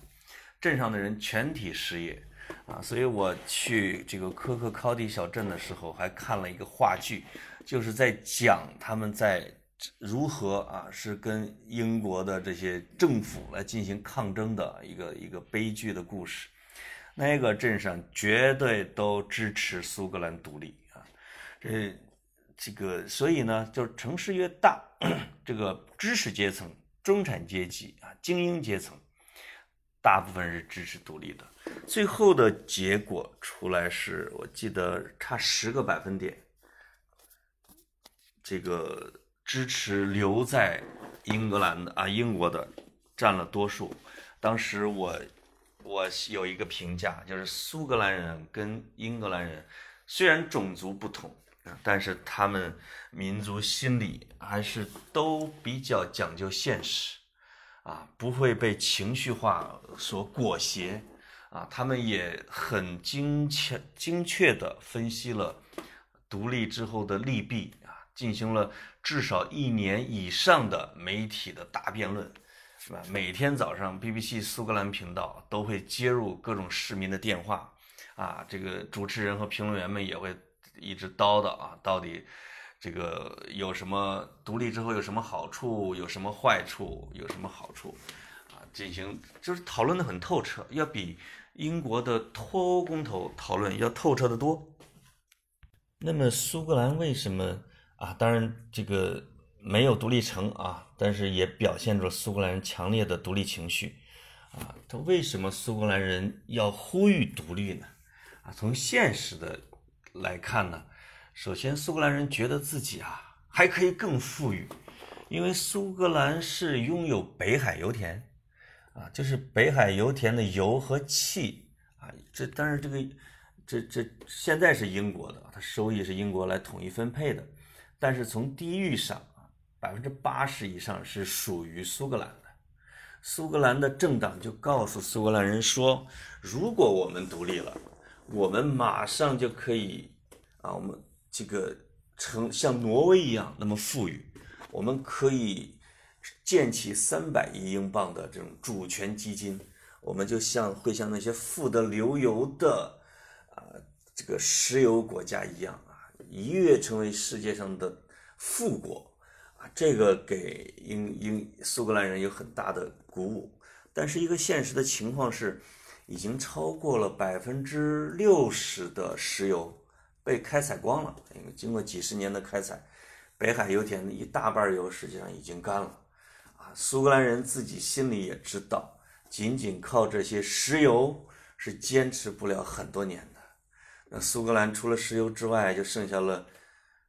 镇上的人全体失业啊！所以我去这个科克考蒂小镇的时候，还看了一个话剧。就是在讲他们在如何啊，是跟英国的这些政府来进行抗争的一个一个悲剧的故事。那个镇上绝对都支持苏格兰独立啊，这这个所以呢，就是城市越大，这个知识阶层、中产阶级啊、精英阶层，大部分是支持独立的。最后的结果出来是我记得差十个百分点。这个支持留在英格兰的啊，英国的占了多数。当时我我有一个评价，就是苏格兰人跟英格兰人虽然种族不同啊，但是他们民族心理还是都比较讲究现实啊，不会被情绪化所裹挟啊。他们也很精确精确地分析了独立之后的利弊。啊进行了至少一年以上的媒体的大辩论，是吧？每天早上 BBC 苏格兰频道都会接入各种市民的电话，啊，这个主持人和评论员们也会一直叨叨啊，到底这个有什么独立之后有什么好处，有什么坏处，有什么好处，啊，进行就是讨论的很透彻，要比英国的脱欧公投讨论要透彻的多。那么苏格兰为什么？啊，当然这个没有独立成啊，但是也表现出了苏格兰人强烈的独立情绪，啊，他为什么苏格兰人要呼吁独立呢？啊，从现实的来看呢，首先苏格兰人觉得自己啊还可以更富裕，因为苏格兰是拥有北海油田，啊，就是北海油田的油和气啊，这当然这个这这现在是英国的，它收益是英国来统一分配的。但是从地域上，百分之八十以上是属于苏格兰的，苏格兰的政党就告诉苏格兰人说，如果我们独立了，我们马上就可以啊，我们这个成像挪威一样那么富裕，我们可以建起三百亿英镑的这种主权基金，我们就像会像那些富得流油的啊这个石油国家一样啊，一跃成为世界上的富国，这个给英英苏格兰人有很大的鼓舞。但是一个现实的情况是。已经超过了百分之六十的石油被开采光了，因为经过几十年的开采，北海油田的一大半油实际上已经干了。啊，苏格兰人自己心里也知道，仅仅靠这些石油是坚持不了很多年的。那苏格兰除了石油之外，就剩下了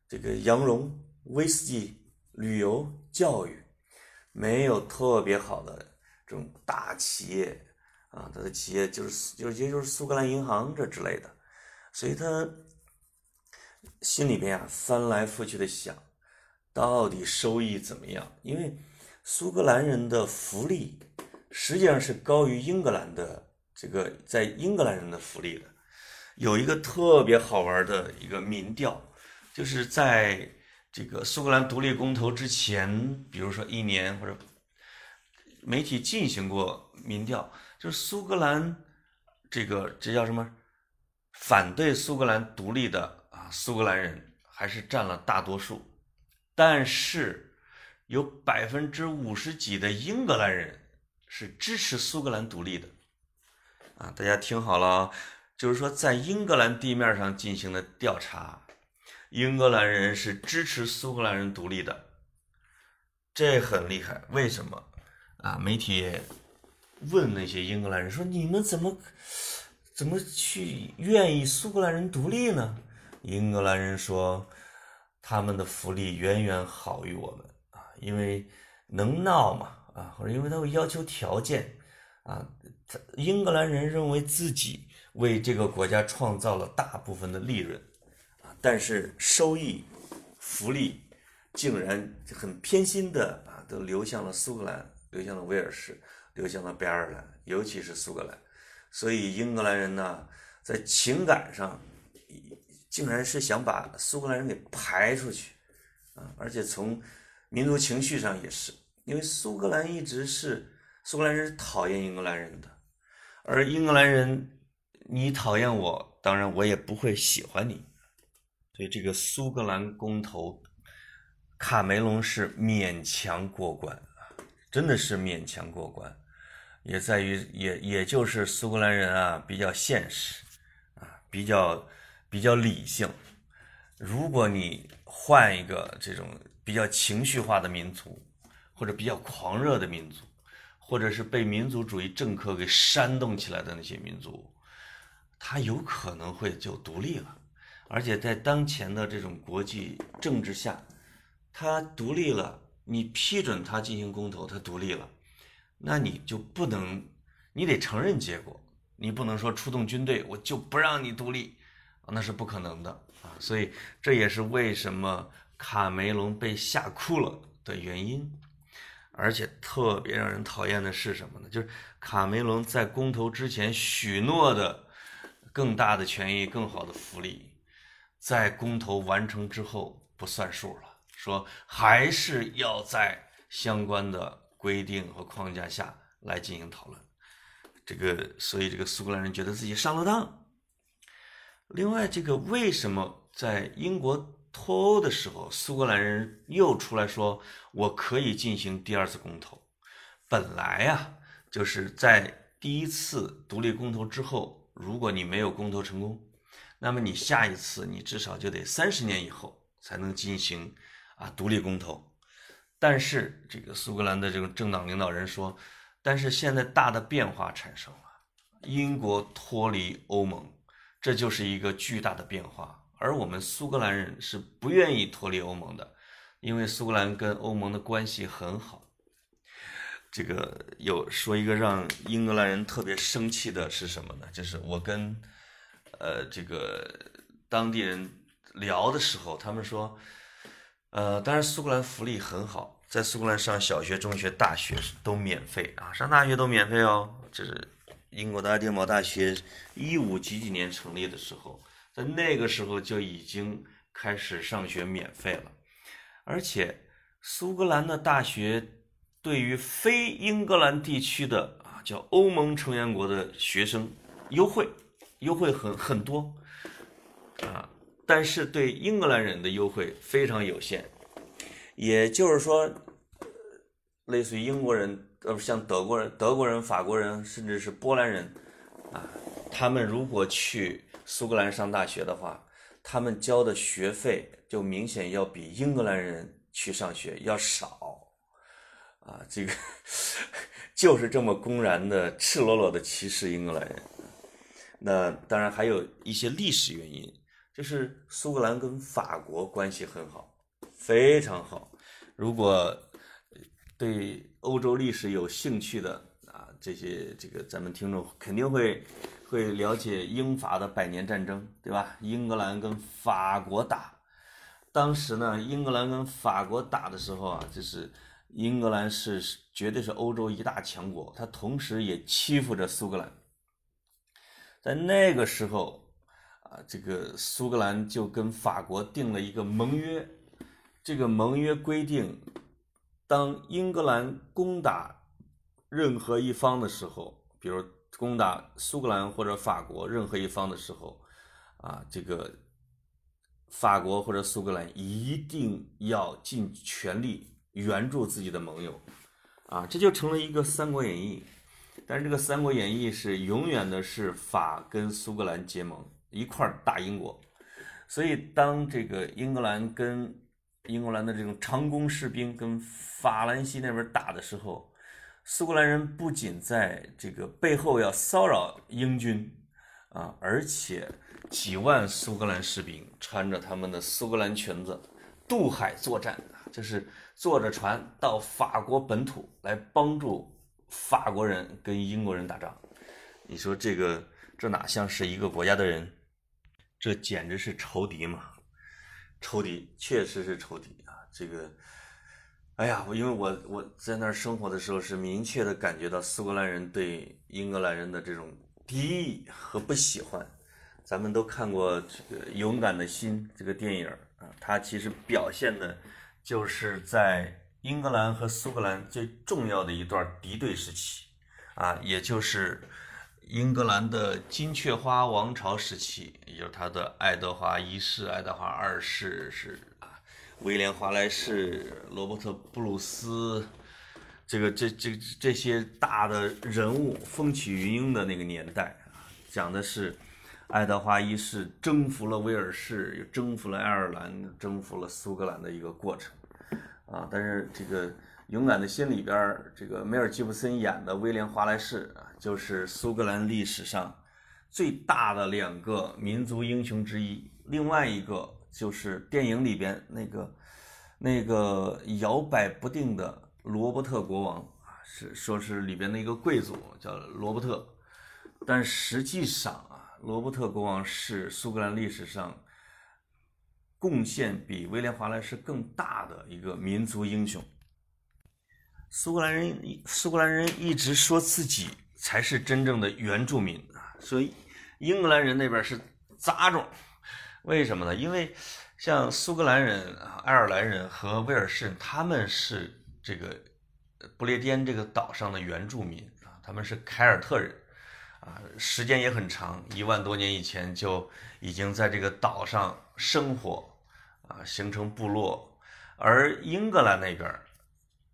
这个羊绒、威士忌、旅游、教育，没有特别好的这种大企业。啊，他的企业就是就是也就是苏格兰银行这之类的，所以他心里边啊翻来覆去的想，到底收益怎么样？因为苏格兰人的福利实际上是高于英格兰的这个在英格兰人的福利的。有一个特别好玩的一个民调，就是在这个苏格兰独立公投之前，比如说一年或者媒体进行过民调。就是苏格兰，这个这叫什么？反对苏格兰独立的啊，苏格兰人还是占了大多数，但是有百分之五十几的英格兰人是支持苏格兰独立的，啊，大家听好了，就是说在英格兰地面上进行的调查，英格兰人是支持苏格兰人独立的，这很厉害，为什么？啊，媒体。问那些英格兰人说：“你们怎么怎么去愿意苏格兰人独立呢？”英格兰人说：“他们的福利远远好于我们啊，因为能闹嘛啊，或者因为他会要求条件啊。他英格兰人认为自己为这个国家创造了大部分的利润，但是收益福利竟然很偏心的啊，都流向了苏格兰，流向了威尔士。”流向了北爱尔兰，尤其是苏格兰，所以英格兰人呢，在情感上，竟然是想把苏格兰人给排出去，啊，而且从民族情绪上也是，因为苏格兰一直是苏格兰人讨厌英格兰人的，而英格兰人，你讨厌我，当然我也不会喜欢你，所以这个苏格兰公投，卡梅隆是勉强过关真的是勉强过关。也在于，也也就是苏格兰人啊，比较现实，啊，比较比较理性。如果你换一个这种比较情绪化的民族，或者比较狂热的民族，或者是被民族主义政客给煽动起来的那些民族，他有可能会就独立了。而且在当前的这种国际政治下，他独立了，你批准他进行公投，他独立了。那你就不能，你得承认结果，你不能说出动军队，我就不让你独立，那是不可能的啊！所以这也是为什么卡梅隆被吓哭了的原因。而且特别让人讨厌的是什么呢？就是卡梅隆在公投之前许诺的更大的权益、更好的福利，在公投完成之后不算数了，说还是要在相关的。规定和框架下来进行讨论，这个所以这个苏格兰人觉得自己上了当。另外，这个为什么在英国脱欧的时候，苏格兰人又出来说我可以进行第二次公投？本来呀，就是在第一次独立公投之后，如果你没有公投成功，那么你下一次你至少就得三十年以后才能进行啊独立公投。但是这个苏格兰的这个政党领导人说，但是现在大的变化产生了，英国脱离欧盟，这就是一个巨大的变化。而我们苏格兰人是不愿意脱离欧盟的，因为苏格兰跟欧盟的关系很好。这个有说一个让英格兰人特别生气的是什么呢？就是我跟呃这个当地人聊的时候，他们说。呃，当然，苏格兰福利很好，在苏格兰上小学、中学、大学都免费啊，上大学都免费哦。这是英国的爱丁堡大学，一五几几年成立的时候，在那个时候就已经开始上学免费了，而且苏格兰的大学对于非英格兰地区的啊叫欧盟成员国的学生优惠，优惠很很多啊，但是对英格兰人的优惠非常有限。也就是说，类似于英国人，呃，像德国人、德国人、法国人，甚至是波兰人，啊，他们如果去苏格兰上大学的话，他们交的学费就明显要比英格兰人去上学要少，啊，这个 就是这么公然的、赤裸裸的歧视英格兰人。那当然还有一些历史原因，就是苏格兰跟法国关系很好。非常好，如果对欧洲历史有兴趣的啊，这些这个咱们听众肯定会会了解英法的百年战争，对吧？英格兰跟法国打，当时呢，英格兰跟法国打的时候啊，就是英格兰是绝对是欧洲一大强国，它同时也欺负着苏格兰，在那个时候啊，这个苏格兰就跟法国定了一个盟约。这个盟约规定，当英格兰攻打任何一方的时候，比如攻打苏格兰或者法国任何一方的时候，啊，这个法国或者苏格兰一定要尽全力援助自己的盟友，啊，这就成了一个《三国演义》。但是这个《三国演义》是永远的是法跟苏格兰结盟一块儿打英国，所以当这个英格兰跟英格兰的这种长弓士兵跟法兰西那边打的时候，苏格兰人不仅在这个背后要骚扰英军啊，而且几万苏格兰士兵穿着他们的苏格兰裙子渡海作战，就是坐着船到法国本土来帮助法国人跟英国人打仗。你说这个这哪像是一个国家的人？这简直是仇敌嘛！仇敌确实是仇敌啊！这个，哎呀，我因为我我在那儿生活的时候，是明确的感觉到苏格兰人对英格兰人的这种敌意和不喜欢。咱们都看过这个《勇敢的心》这个电影啊，它其实表现的，就是在英格兰和苏格兰最重要的一段敌对时期啊，也就是。英格兰的金雀花王朝时期，也就是他的爱德华一世、爱德华二世是啊，威廉华莱士、罗伯特布鲁斯，这个这这这些大的人物风起云涌的那个年代啊，讲的是爱德华一世征服了威尔士，又征服了爱尔兰，征服了苏格兰的一个过程啊。但是这个。勇敢的心里边，这个梅尔吉布森演的威廉华莱士啊，就是苏格兰历史上最大的两个民族英雄之一。另外一个就是电影里边那个那个摇摆不定的罗伯特国王啊，是说是里边的一个贵族叫罗伯特，但实际上啊，罗伯特国王是苏格兰历史上贡献比威廉华莱士更大的一个民族英雄。苏格兰人，苏格兰人一直说自己才是真正的原住民啊，所以英格兰人那边是杂种。为什么呢？因为像苏格兰人啊、爱尔兰人和威尔士人，他们是这个不列颠这个岛上的原住民啊，他们是凯尔特人啊，时间也很长，一万多年以前就已经在这个岛上生活啊，形成部落。而英格兰那边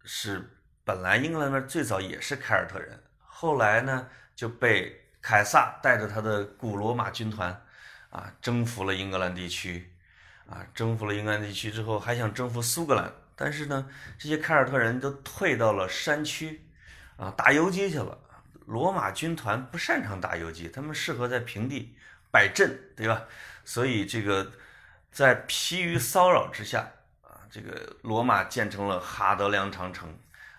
是。本来英格兰那边最早也是凯尔特人，后来呢就被凯撒带着他的古罗马军团，啊，征服了英格兰地区，啊，征服了英格兰地区之后，还想征服苏格兰，但是呢，这些凯尔特人都退到了山区，啊，打游击去了。罗马军团不擅长打游击，他们适合在平地摆阵，对吧？所以这个在疲于骚扰之下，啊，这个罗马建成了哈德良长城。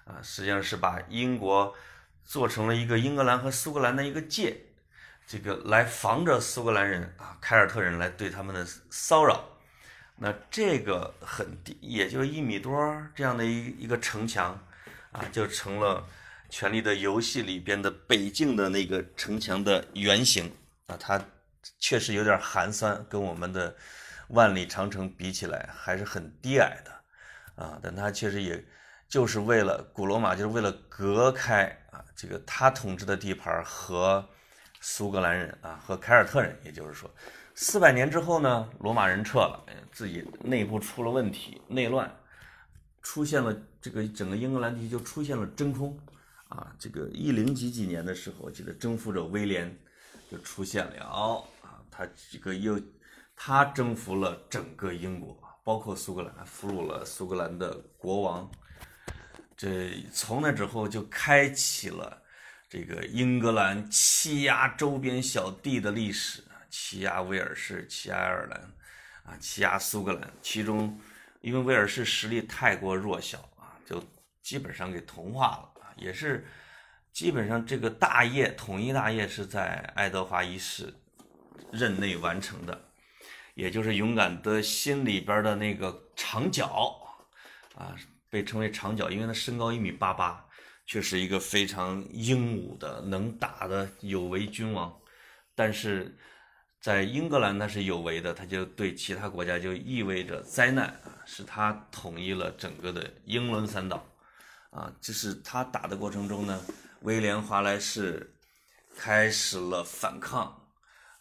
啊，实际上是把英国做成了一个英格兰和苏格兰的一个界，这个来防着苏格兰人啊，凯尔特人来对他们的骚扰，那这个很低，也就一米多这样的一一个城墙，啊，就成了《权力的游戏》里边的北境的那个城墙的原型啊。它确实有点寒酸，跟我们的万里长城比起来还是很低矮的啊。但它确实也就是为了古罗马，就是为了隔开啊这个他统治的地盘和苏格兰人啊和凯尔特人，也就是说。四百年之后呢，罗马人撤了，自己内部出了问题，内乱，出现了这个整个英格兰地区就出现了真空，啊，这个一零几几年的时候，我记得征服者威廉就出现了啊，他这个又他征服了整个英国，包括苏格兰，俘虏了苏格兰的国王，这从那之后就开启了这个英格兰欺压周边小弟的历史。欺压威尔士，欺压爱尔兰，啊，欺压苏格兰。其中，因为威尔士实力太过弱小啊，就基本上给同化了。也是，基本上这个大业统一大业是在爱德华一世任内完成的，也就是勇敢的心里边的那个长角啊，被称为长角，因为他身高一米八八，却是一个非常英武的、能打的有为君王，但是。在英格兰那是有为的，他就对其他国家就意味着灾难啊，是他统一了整个的英伦三岛，啊，就是他打的过程中呢，威廉华莱士开始了反抗，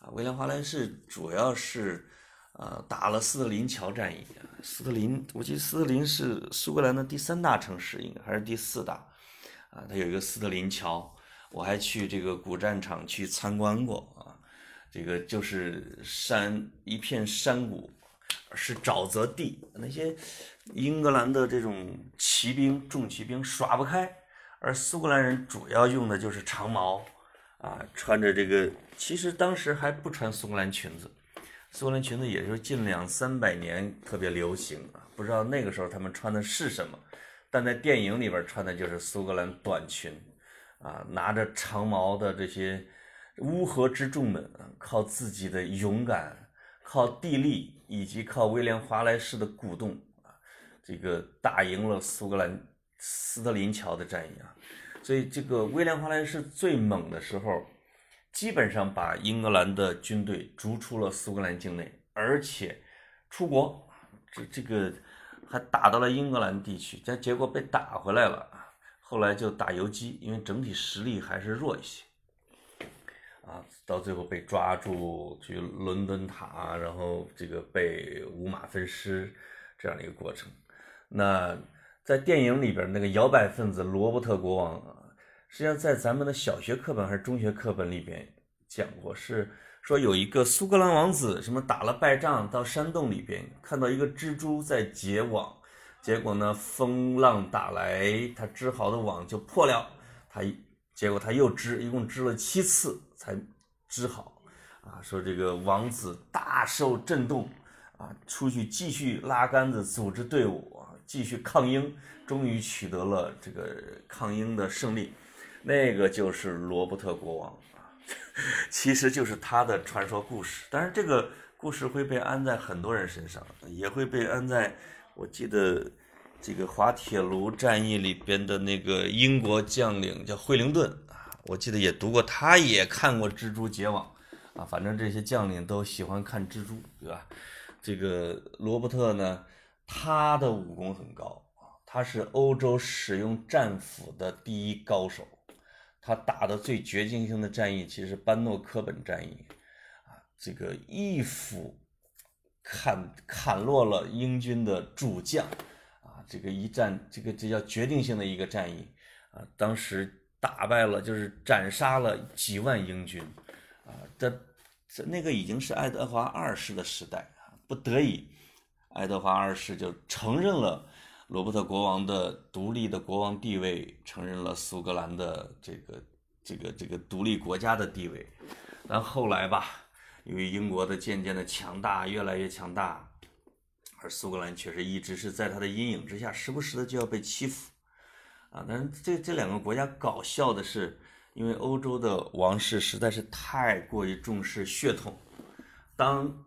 啊，威廉华莱士主要是呃打了斯特林桥战役，斯特林，我记得斯特林是苏格兰的第三大城市，应该还是第四大，啊，他有一个斯特林桥，我还去这个古战场去参观过啊。这个就是山一片山谷，是沼泽地，那些英格兰的这种骑兵、重骑兵耍不开，而苏格兰人主要用的就是长矛，啊，穿着这个，其实当时还不穿苏格兰裙子，苏格兰裙子也就近两三百年特别流行啊，不知道那个时候他们穿的是什么，但在电影里边穿的就是苏格兰短裙，啊，拿着长矛的这些。乌合之众们靠自己的勇敢，靠地利以及靠威廉华莱士的鼓动啊，这个打赢了苏格兰斯特林桥的战役啊。所以这个威廉华莱士最猛的时候，基本上把英格兰的军队逐出了苏格兰境内，而且出国，这这个还打到了英格兰地区，但结果被打回来了。后来就打游击，因为整体实力还是弱一些。啊，到最后被抓住去伦敦塔，然后这个被五马分尸这样的一个过程。那在电影里边那个摇摆分子罗伯特国王，实际上在咱们的小学课本还是中学课本里边讲过，是说有一个苏格兰王子什么打了败仗到山洞里边看到一个蜘蛛在结网，结果呢风浪打来，他织好的网就破了，他结果他又织，一共织了七次。才织好，啊，说这个王子大受震动，啊，出去继续拉杆子组织队伍，继续抗英，终于取得了这个抗英的胜利，那个就是罗伯特国王啊，其实就是他的传说故事。但是这个故事会被安在很多人身上，也会被安在，我记得这个滑铁卢战役里边的那个英国将领叫惠灵顿啊。我记得也读过，他也看过蜘蛛结网，啊，反正这些将领都喜欢看蜘蛛，对吧？这个罗伯特呢，他的武功很高，他是欧洲使用战斧的第一高手，他打的最绝境性的战役其实班诺科本战役，啊，这个一斧砍砍落了英军的主将，啊，这个一战，这个这叫决定性的一个战役，啊，当时。打败了，就是斩杀了几万英军，啊，这这那个已经是爱德华二世的时代啊，不得已，爱德华二世就承认了罗伯特国王的独立的国王地位，承认了苏格兰的这个这个这个独立国家的地位。但后来吧，由于英国的渐渐的强大，越来越强大，而苏格兰却是一直是在他的阴影之下，时不时的就要被欺负。啊，但是这这两个国家搞笑的是，因为欧洲的王室实在是太过于重视血统，当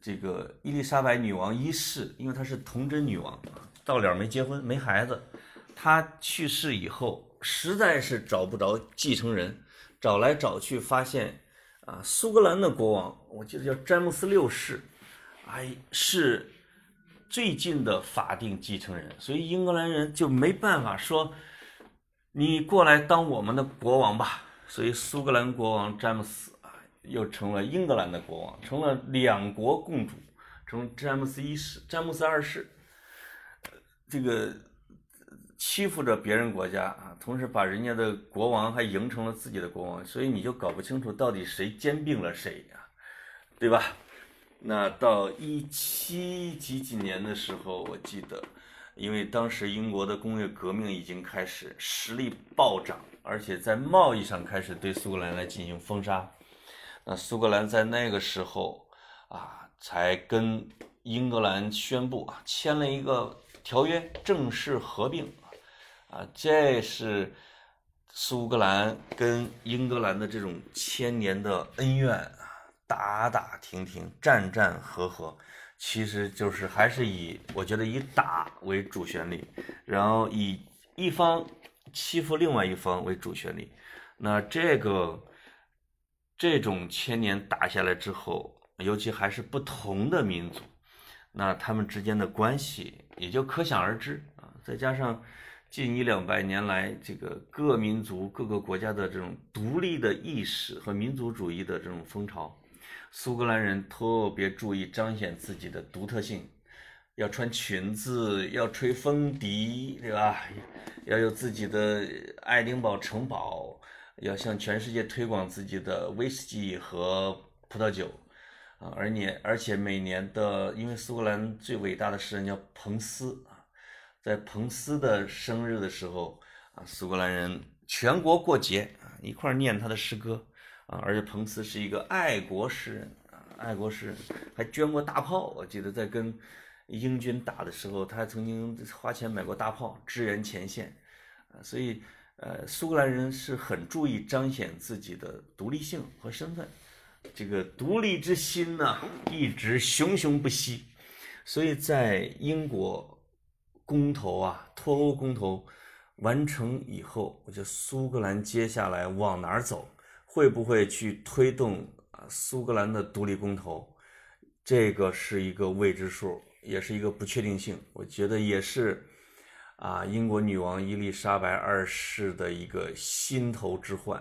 这个伊丽莎白女王一世，因为她是童贞女王，到了没结婚没孩子，他去世以后，实在是找不着继承人，找来找去发现，啊，苏格兰的国王，我记得叫詹姆斯六世，哎，是最近的法定继承人，所以英格兰人就没办法说，你过来当我们的国王吧，所以苏格兰国王詹姆斯啊。又成了英格兰的国王，成了两国共主，成詹姆斯一世、詹姆斯二世，这个欺负着别人国家啊，同时把人家的国王还迎成了自己的国王，所以你就搞不清楚到底谁兼并了谁呀，对吧？那到一七几几年的时候，我记得，因为当时英国的工业革命已经开始，实力暴涨，而且在贸易上开始对苏格兰来进行封杀。那苏格兰在那个时候啊，才跟英格兰宣布啊，签了一个条约，正式合并啊，这是苏格兰跟英格兰的这种千年的恩怨啊，打打停停，战战和和，其实就是还是以我觉得以打为主旋律，然后以一方欺负另外一方为主旋律，那这个。这种千年打下来之后，尤其还是不同的民族，那他们之间的关系也就可想而知啊。再加上近一两百年来，这个各民族、各个国家的这种独立的意识和民族主义的这种风潮，苏格兰人特别注意彰显自己的独特性，要穿裙子，要吹风笛，对吧？要有自己的爱丁堡城堡。要向全世界推广自己的威士忌和葡萄酒，啊，而你而且每年的，因为苏格兰最伟大的诗人叫彭斯啊，在彭斯的生日的时候啊，苏格兰人全国过节啊，一块念他的诗歌啊，而且彭斯是一个爱国诗人啊，爱国诗人还捐过大炮，我记得在跟英军打的时候，他还曾经花钱买过大炮支援前线啊，所以。呃，苏格兰人是很注意彰显自己的独立性和身份，这个独立之心呢一直熊熊不息。所以在英国公投啊，脱欧公投完成以后，我觉得苏格兰接下来往哪儿走，会不会去推动啊苏格兰的独立公投，这个是一个未知数，也是一个不确定性。我觉得也是。啊，英国女王伊丽莎白二世的一个心头之患，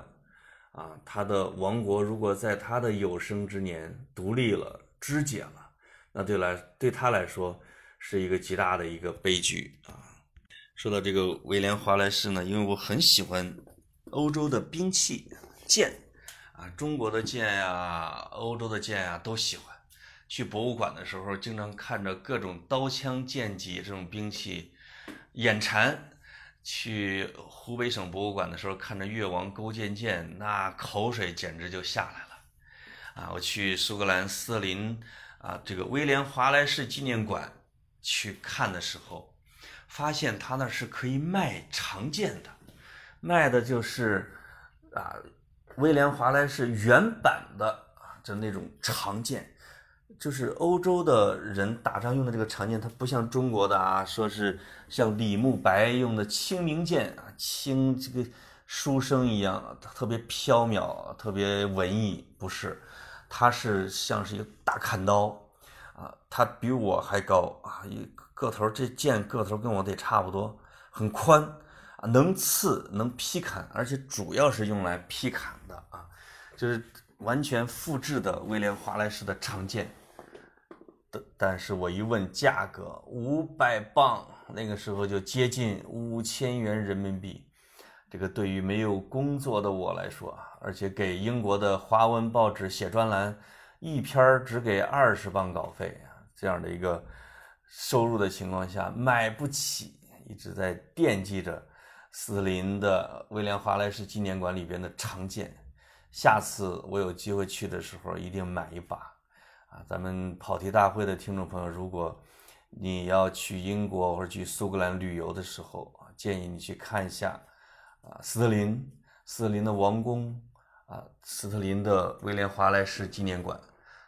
啊，他的王国如果在他的有生之年独立了、肢解了，那对来对他来说是一个极大的一个悲剧啊。说到这个威廉华莱士呢，因为我很喜欢欧洲的兵器剑，啊，中国的剑呀、欧洲的剑呀都喜欢。去博物馆的时候，经常看着各种刀枪剑戟这种兵器。眼馋，去湖北省博物馆的时候，看着越王勾践剑，那口水简直就下来了。啊，我去苏格兰斯林啊，这个威廉华莱士纪念馆去看的时候，发现他那是可以卖长剑的，卖的就是啊威廉华莱士原版的啊，就那种长剑。就是欧洲的人打仗用的这个长剑，它不像中国的啊，说是像李慕白用的清明剑啊，清这个书生一样，特别飘渺，特别文艺，不是，它是像是一个大砍刀啊，它比我还高啊，一个头，这剑个头跟我得差不多，很宽啊，能刺能劈砍，而且主要是用来劈砍的啊，就是完全复制的威廉华莱士的长剑。但是我一问价格，五百磅，那个时候就接近五千元人民币。这个对于没有工作的我来说啊，而且给英国的华文报纸写专栏，一篇只给二十磅稿费啊，这样的一个收入的情况下，买不起，一直在惦记着斯林的威廉华莱士纪念馆里边的长剑。下次我有机会去的时候，一定买一把。啊，咱们跑题大会的听众朋友，如果你要去英国或者去苏格兰旅游的时候啊，建议你去看一下啊，斯特林，斯特林的王宫啊，斯特林的威廉华莱士纪念馆，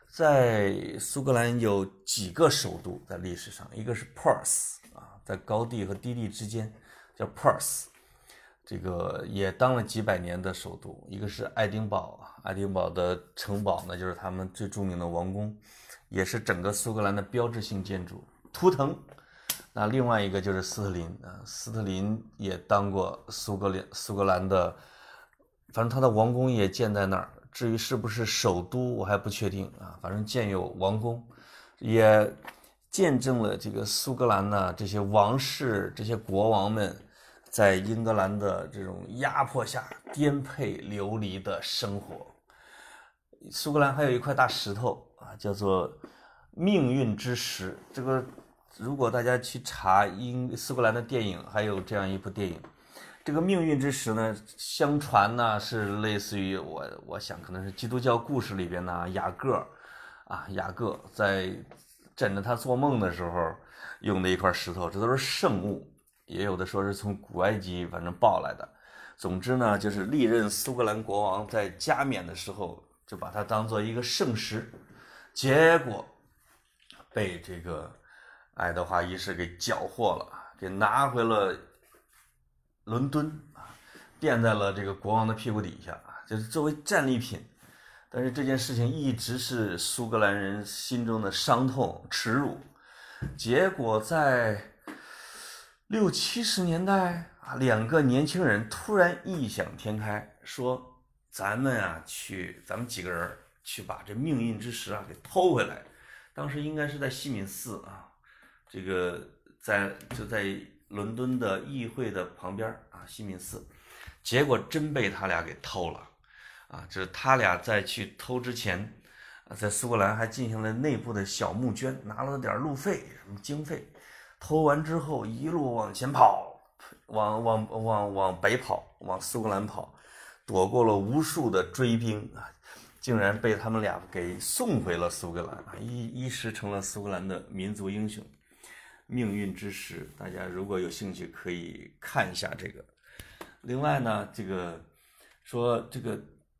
在苏格兰有几个首都在历史上，一个是 Perth 啊，在高地和低地之间叫 Perth，这个也当了几百年的首都。一个是爱丁堡，爱丁堡的城堡呢，就是他们最著名的王宫，也是整个苏格兰的标志性建筑。图腾。那另外一个就是斯特林啊，斯特林也当过苏格兰苏格兰的，反正他的王宫也建在那儿。至于是不是首都，我还不确定啊。反正建有王宫，也见证了这个苏格兰呢这些王室、这些国王们在英格兰的这种压迫下颠沛流离的生活。苏格兰还有一块大石头啊，叫做命运之石。这个如果大家去查英苏格兰的电影，还有这样一部电影。这个命运之石呢，相传呢是类似于我，我想可能是基督教故事里边呢雅各，啊雅各在枕着他做梦的时候用的一块石头，这都是圣物，也有的说是从古埃及反正抱来的。总之呢，就是历任苏格兰国王在加冕的时候就把它当做一个圣石，结果被这个爱德华一世给缴获了，给拿回了。伦敦啊，垫在了这个国王的屁股底下，就是作为战利品。但是这件事情一直是苏格兰人心中的伤痛、耻辱。结果在六七十年代啊，两个年轻人突然异想天开，说：“咱们啊，去，咱们几个人去把这命运之石啊给偷回来。”当时应该是在西敏寺啊，这个在就在。伦敦的议会的旁边啊，西敏寺，结果真被他俩给偷了，啊，就是他俩在去偷之前，啊，在苏格兰还进行了内部的小募捐，拿了点路费什么经费，偷完之后一路往前跑，往往往往北跑，往苏格兰跑，躲过了无数的追兵啊，竟然被他们俩给送回了苏格兰啊，一一时成了苏格兰的民族英雄。命运之石，大家如果有兴趣可以看一下这个。另外呢，这个说这个，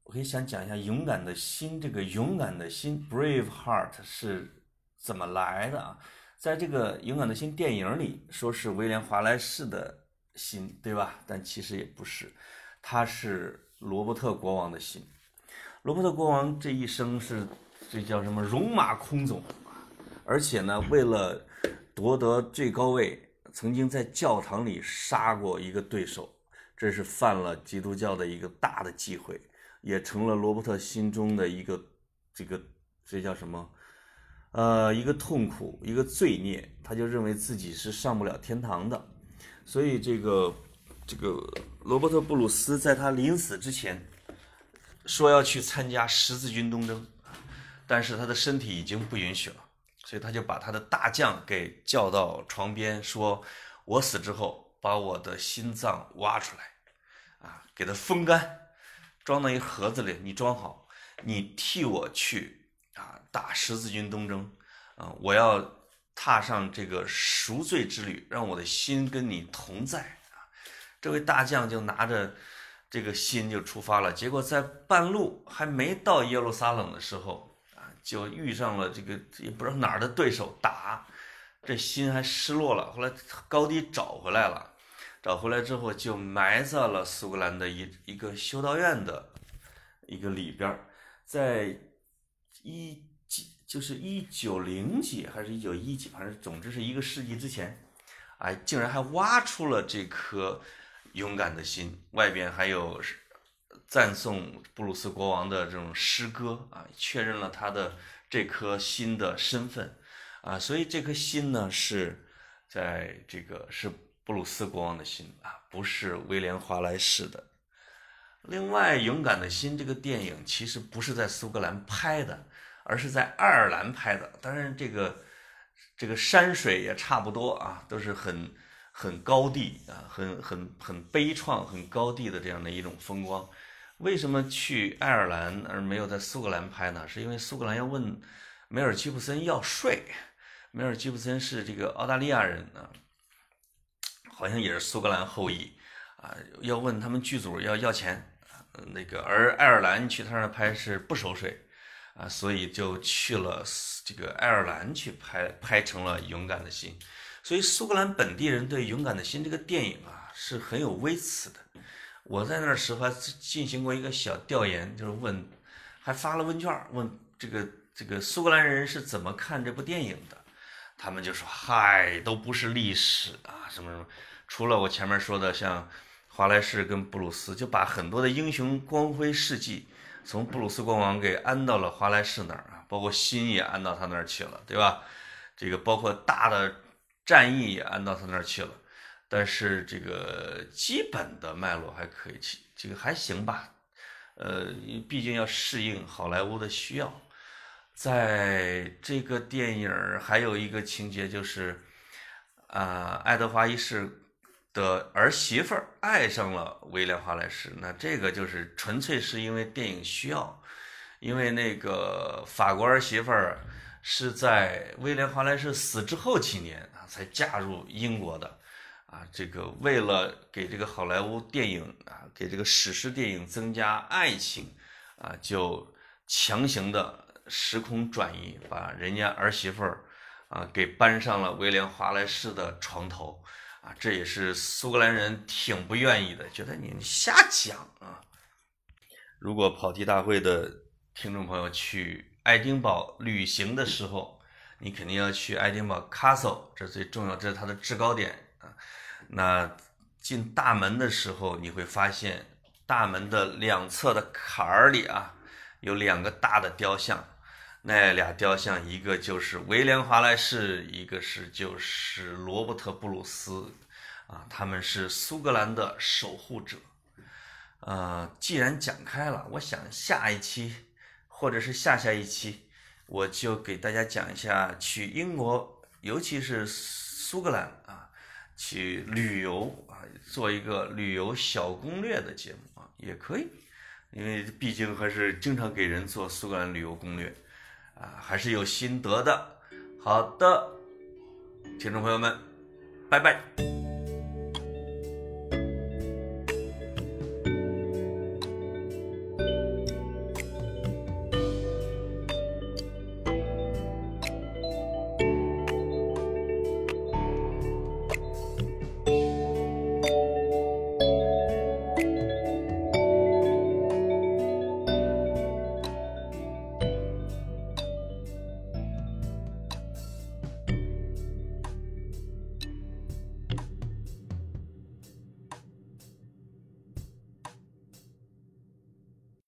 我可以想讲一下勇敢的心。这个勇敢的心 （brave heart） 是怎么来的啊？在这个《勇敢的心》电影里，说是威廉·华莱士的心，对吧？但其实也不是，他是罗伯特国王的心。罗伯特国王这一生是这叫什么？戎马倥偬而且呢，为了夺得最高位，曾经在教堂里杀过一个对手，这是犯了基督教的一个大的忌讳，也成了罗伯特心中的一个这个这叫什么？呃，一个痛苦，一个罪孽。他就认为自己是上不了天堂的，所以这个这个罗伯特布鲁斯在他临死之前说要去参加十字军东征，但是他的身体已经不允许了。所以他就把他的大将给叫到床边，说：“我死之后，把我的心脏挖出来，啊，给它风干，装到一盒子里，你装好，你替我去啊打十字军东征，啊，我要踏上这个赎罪之旅，让我的心跟你同在啊。”这位大将就拿着这个心就出发了，结果在半路还没到耶路撒冷的时候。啊就遇上了这个也不知道哪儿的对手打，这心还失落了。后来高低找回来了，找回来之后就埋在了苏格兰的一一个修道院的一个里边儿，在一几就是一九零几还是一九一几，反正总之是一个世纪之前，哎，竟然还挖出了这颗勇敢的心，外边还有。赞颂布鲁斯国王的这种诗歌啊，确认了他的这颗心的身份啊，所以这颗心呢是在这个是布鲁斯国王的心啊，不是威廉华莱士的。另外，《勇敢的心》这个电影其实不是在苏格兰拍的，而是在爱尔兰拍的。当然，这个这个山水也差不多啊，都是很很高地啊，很很很悲怆、很高地的这样的一种风光。为什么去爱尔兰而没有在苏格兰拍呢？是因为苏格兰要问梅尔吉布森要税。梅尔吉布森是这个澳大利亚人啊，好像也是苏格兰后裔啊，要问他们剧组要要钱。那个而爱尔兰去他那拍是不收税啊，所以就去了这个爱尔兰去拍，拍成了《勇敢的心》。所以苏格兰本地人对《勇敢的心》这个电影啊是很有微词的。我在那时候还进行过一个小调研，就是问，还发了问卷，问这个这个苏格兰人是怎么看这部电影的。他们就说：“嗨，都不是历史啊，什么什么。除了我前面说的，像华莱士跟布鲁斯，就把很多的英雄光辉事迹从布鲁斯国王给安到了华莱士那儿啊，包括心也安到他那儿去了，对吧？这个包括大的战役也安到他那儿去了。但是这个基本的脉络还可以，去这个还行吧。呃，毕竟要适应好莱坞的需要。”在这个电影还有一个情节就是，啊，爱德华一世的儿媳妇爱上了威廉华莱士，那这个就是纯粹是因为电影需要，因为那个法国儿媳妇儿是在威廉华莱士死之后几年啊才嫁入英国的，啊，这个为了给这个好莱坞电影啊，给这个史诗电影增加爱情，啊，就强行的。时空转移，把人家儿媳妇儿啊给搬上了威廉华莱士的床头啊，这也是苏格兰人挺不愿意的，觉得你瞎讲啊。如果跑题大会的听众朋友去爱丁堡旅行的时候，你肯定要去爱丁堡 Castle，这最重要，这是它的制高点啊。那进大门的时候，你会发现大门的两侧的坎儿里啊，有两个大的雕像。那俩雕像，一个就是威廉·华莱士，一个是就是罗伯特·布鲁斯，啊，他们是苏格兰的守护者。呃，既然讲开了，我想下一期或者是下下一期，我就给大家讲一下去英国，尤其是苏格兰啊，去旅游啊，做一个旅游小攻略的节目啊，也可以，因为毕竟还是经常给人做苏格兰旅游攻略。啊，还是有心得的。好的，听众朋友们，拜拜。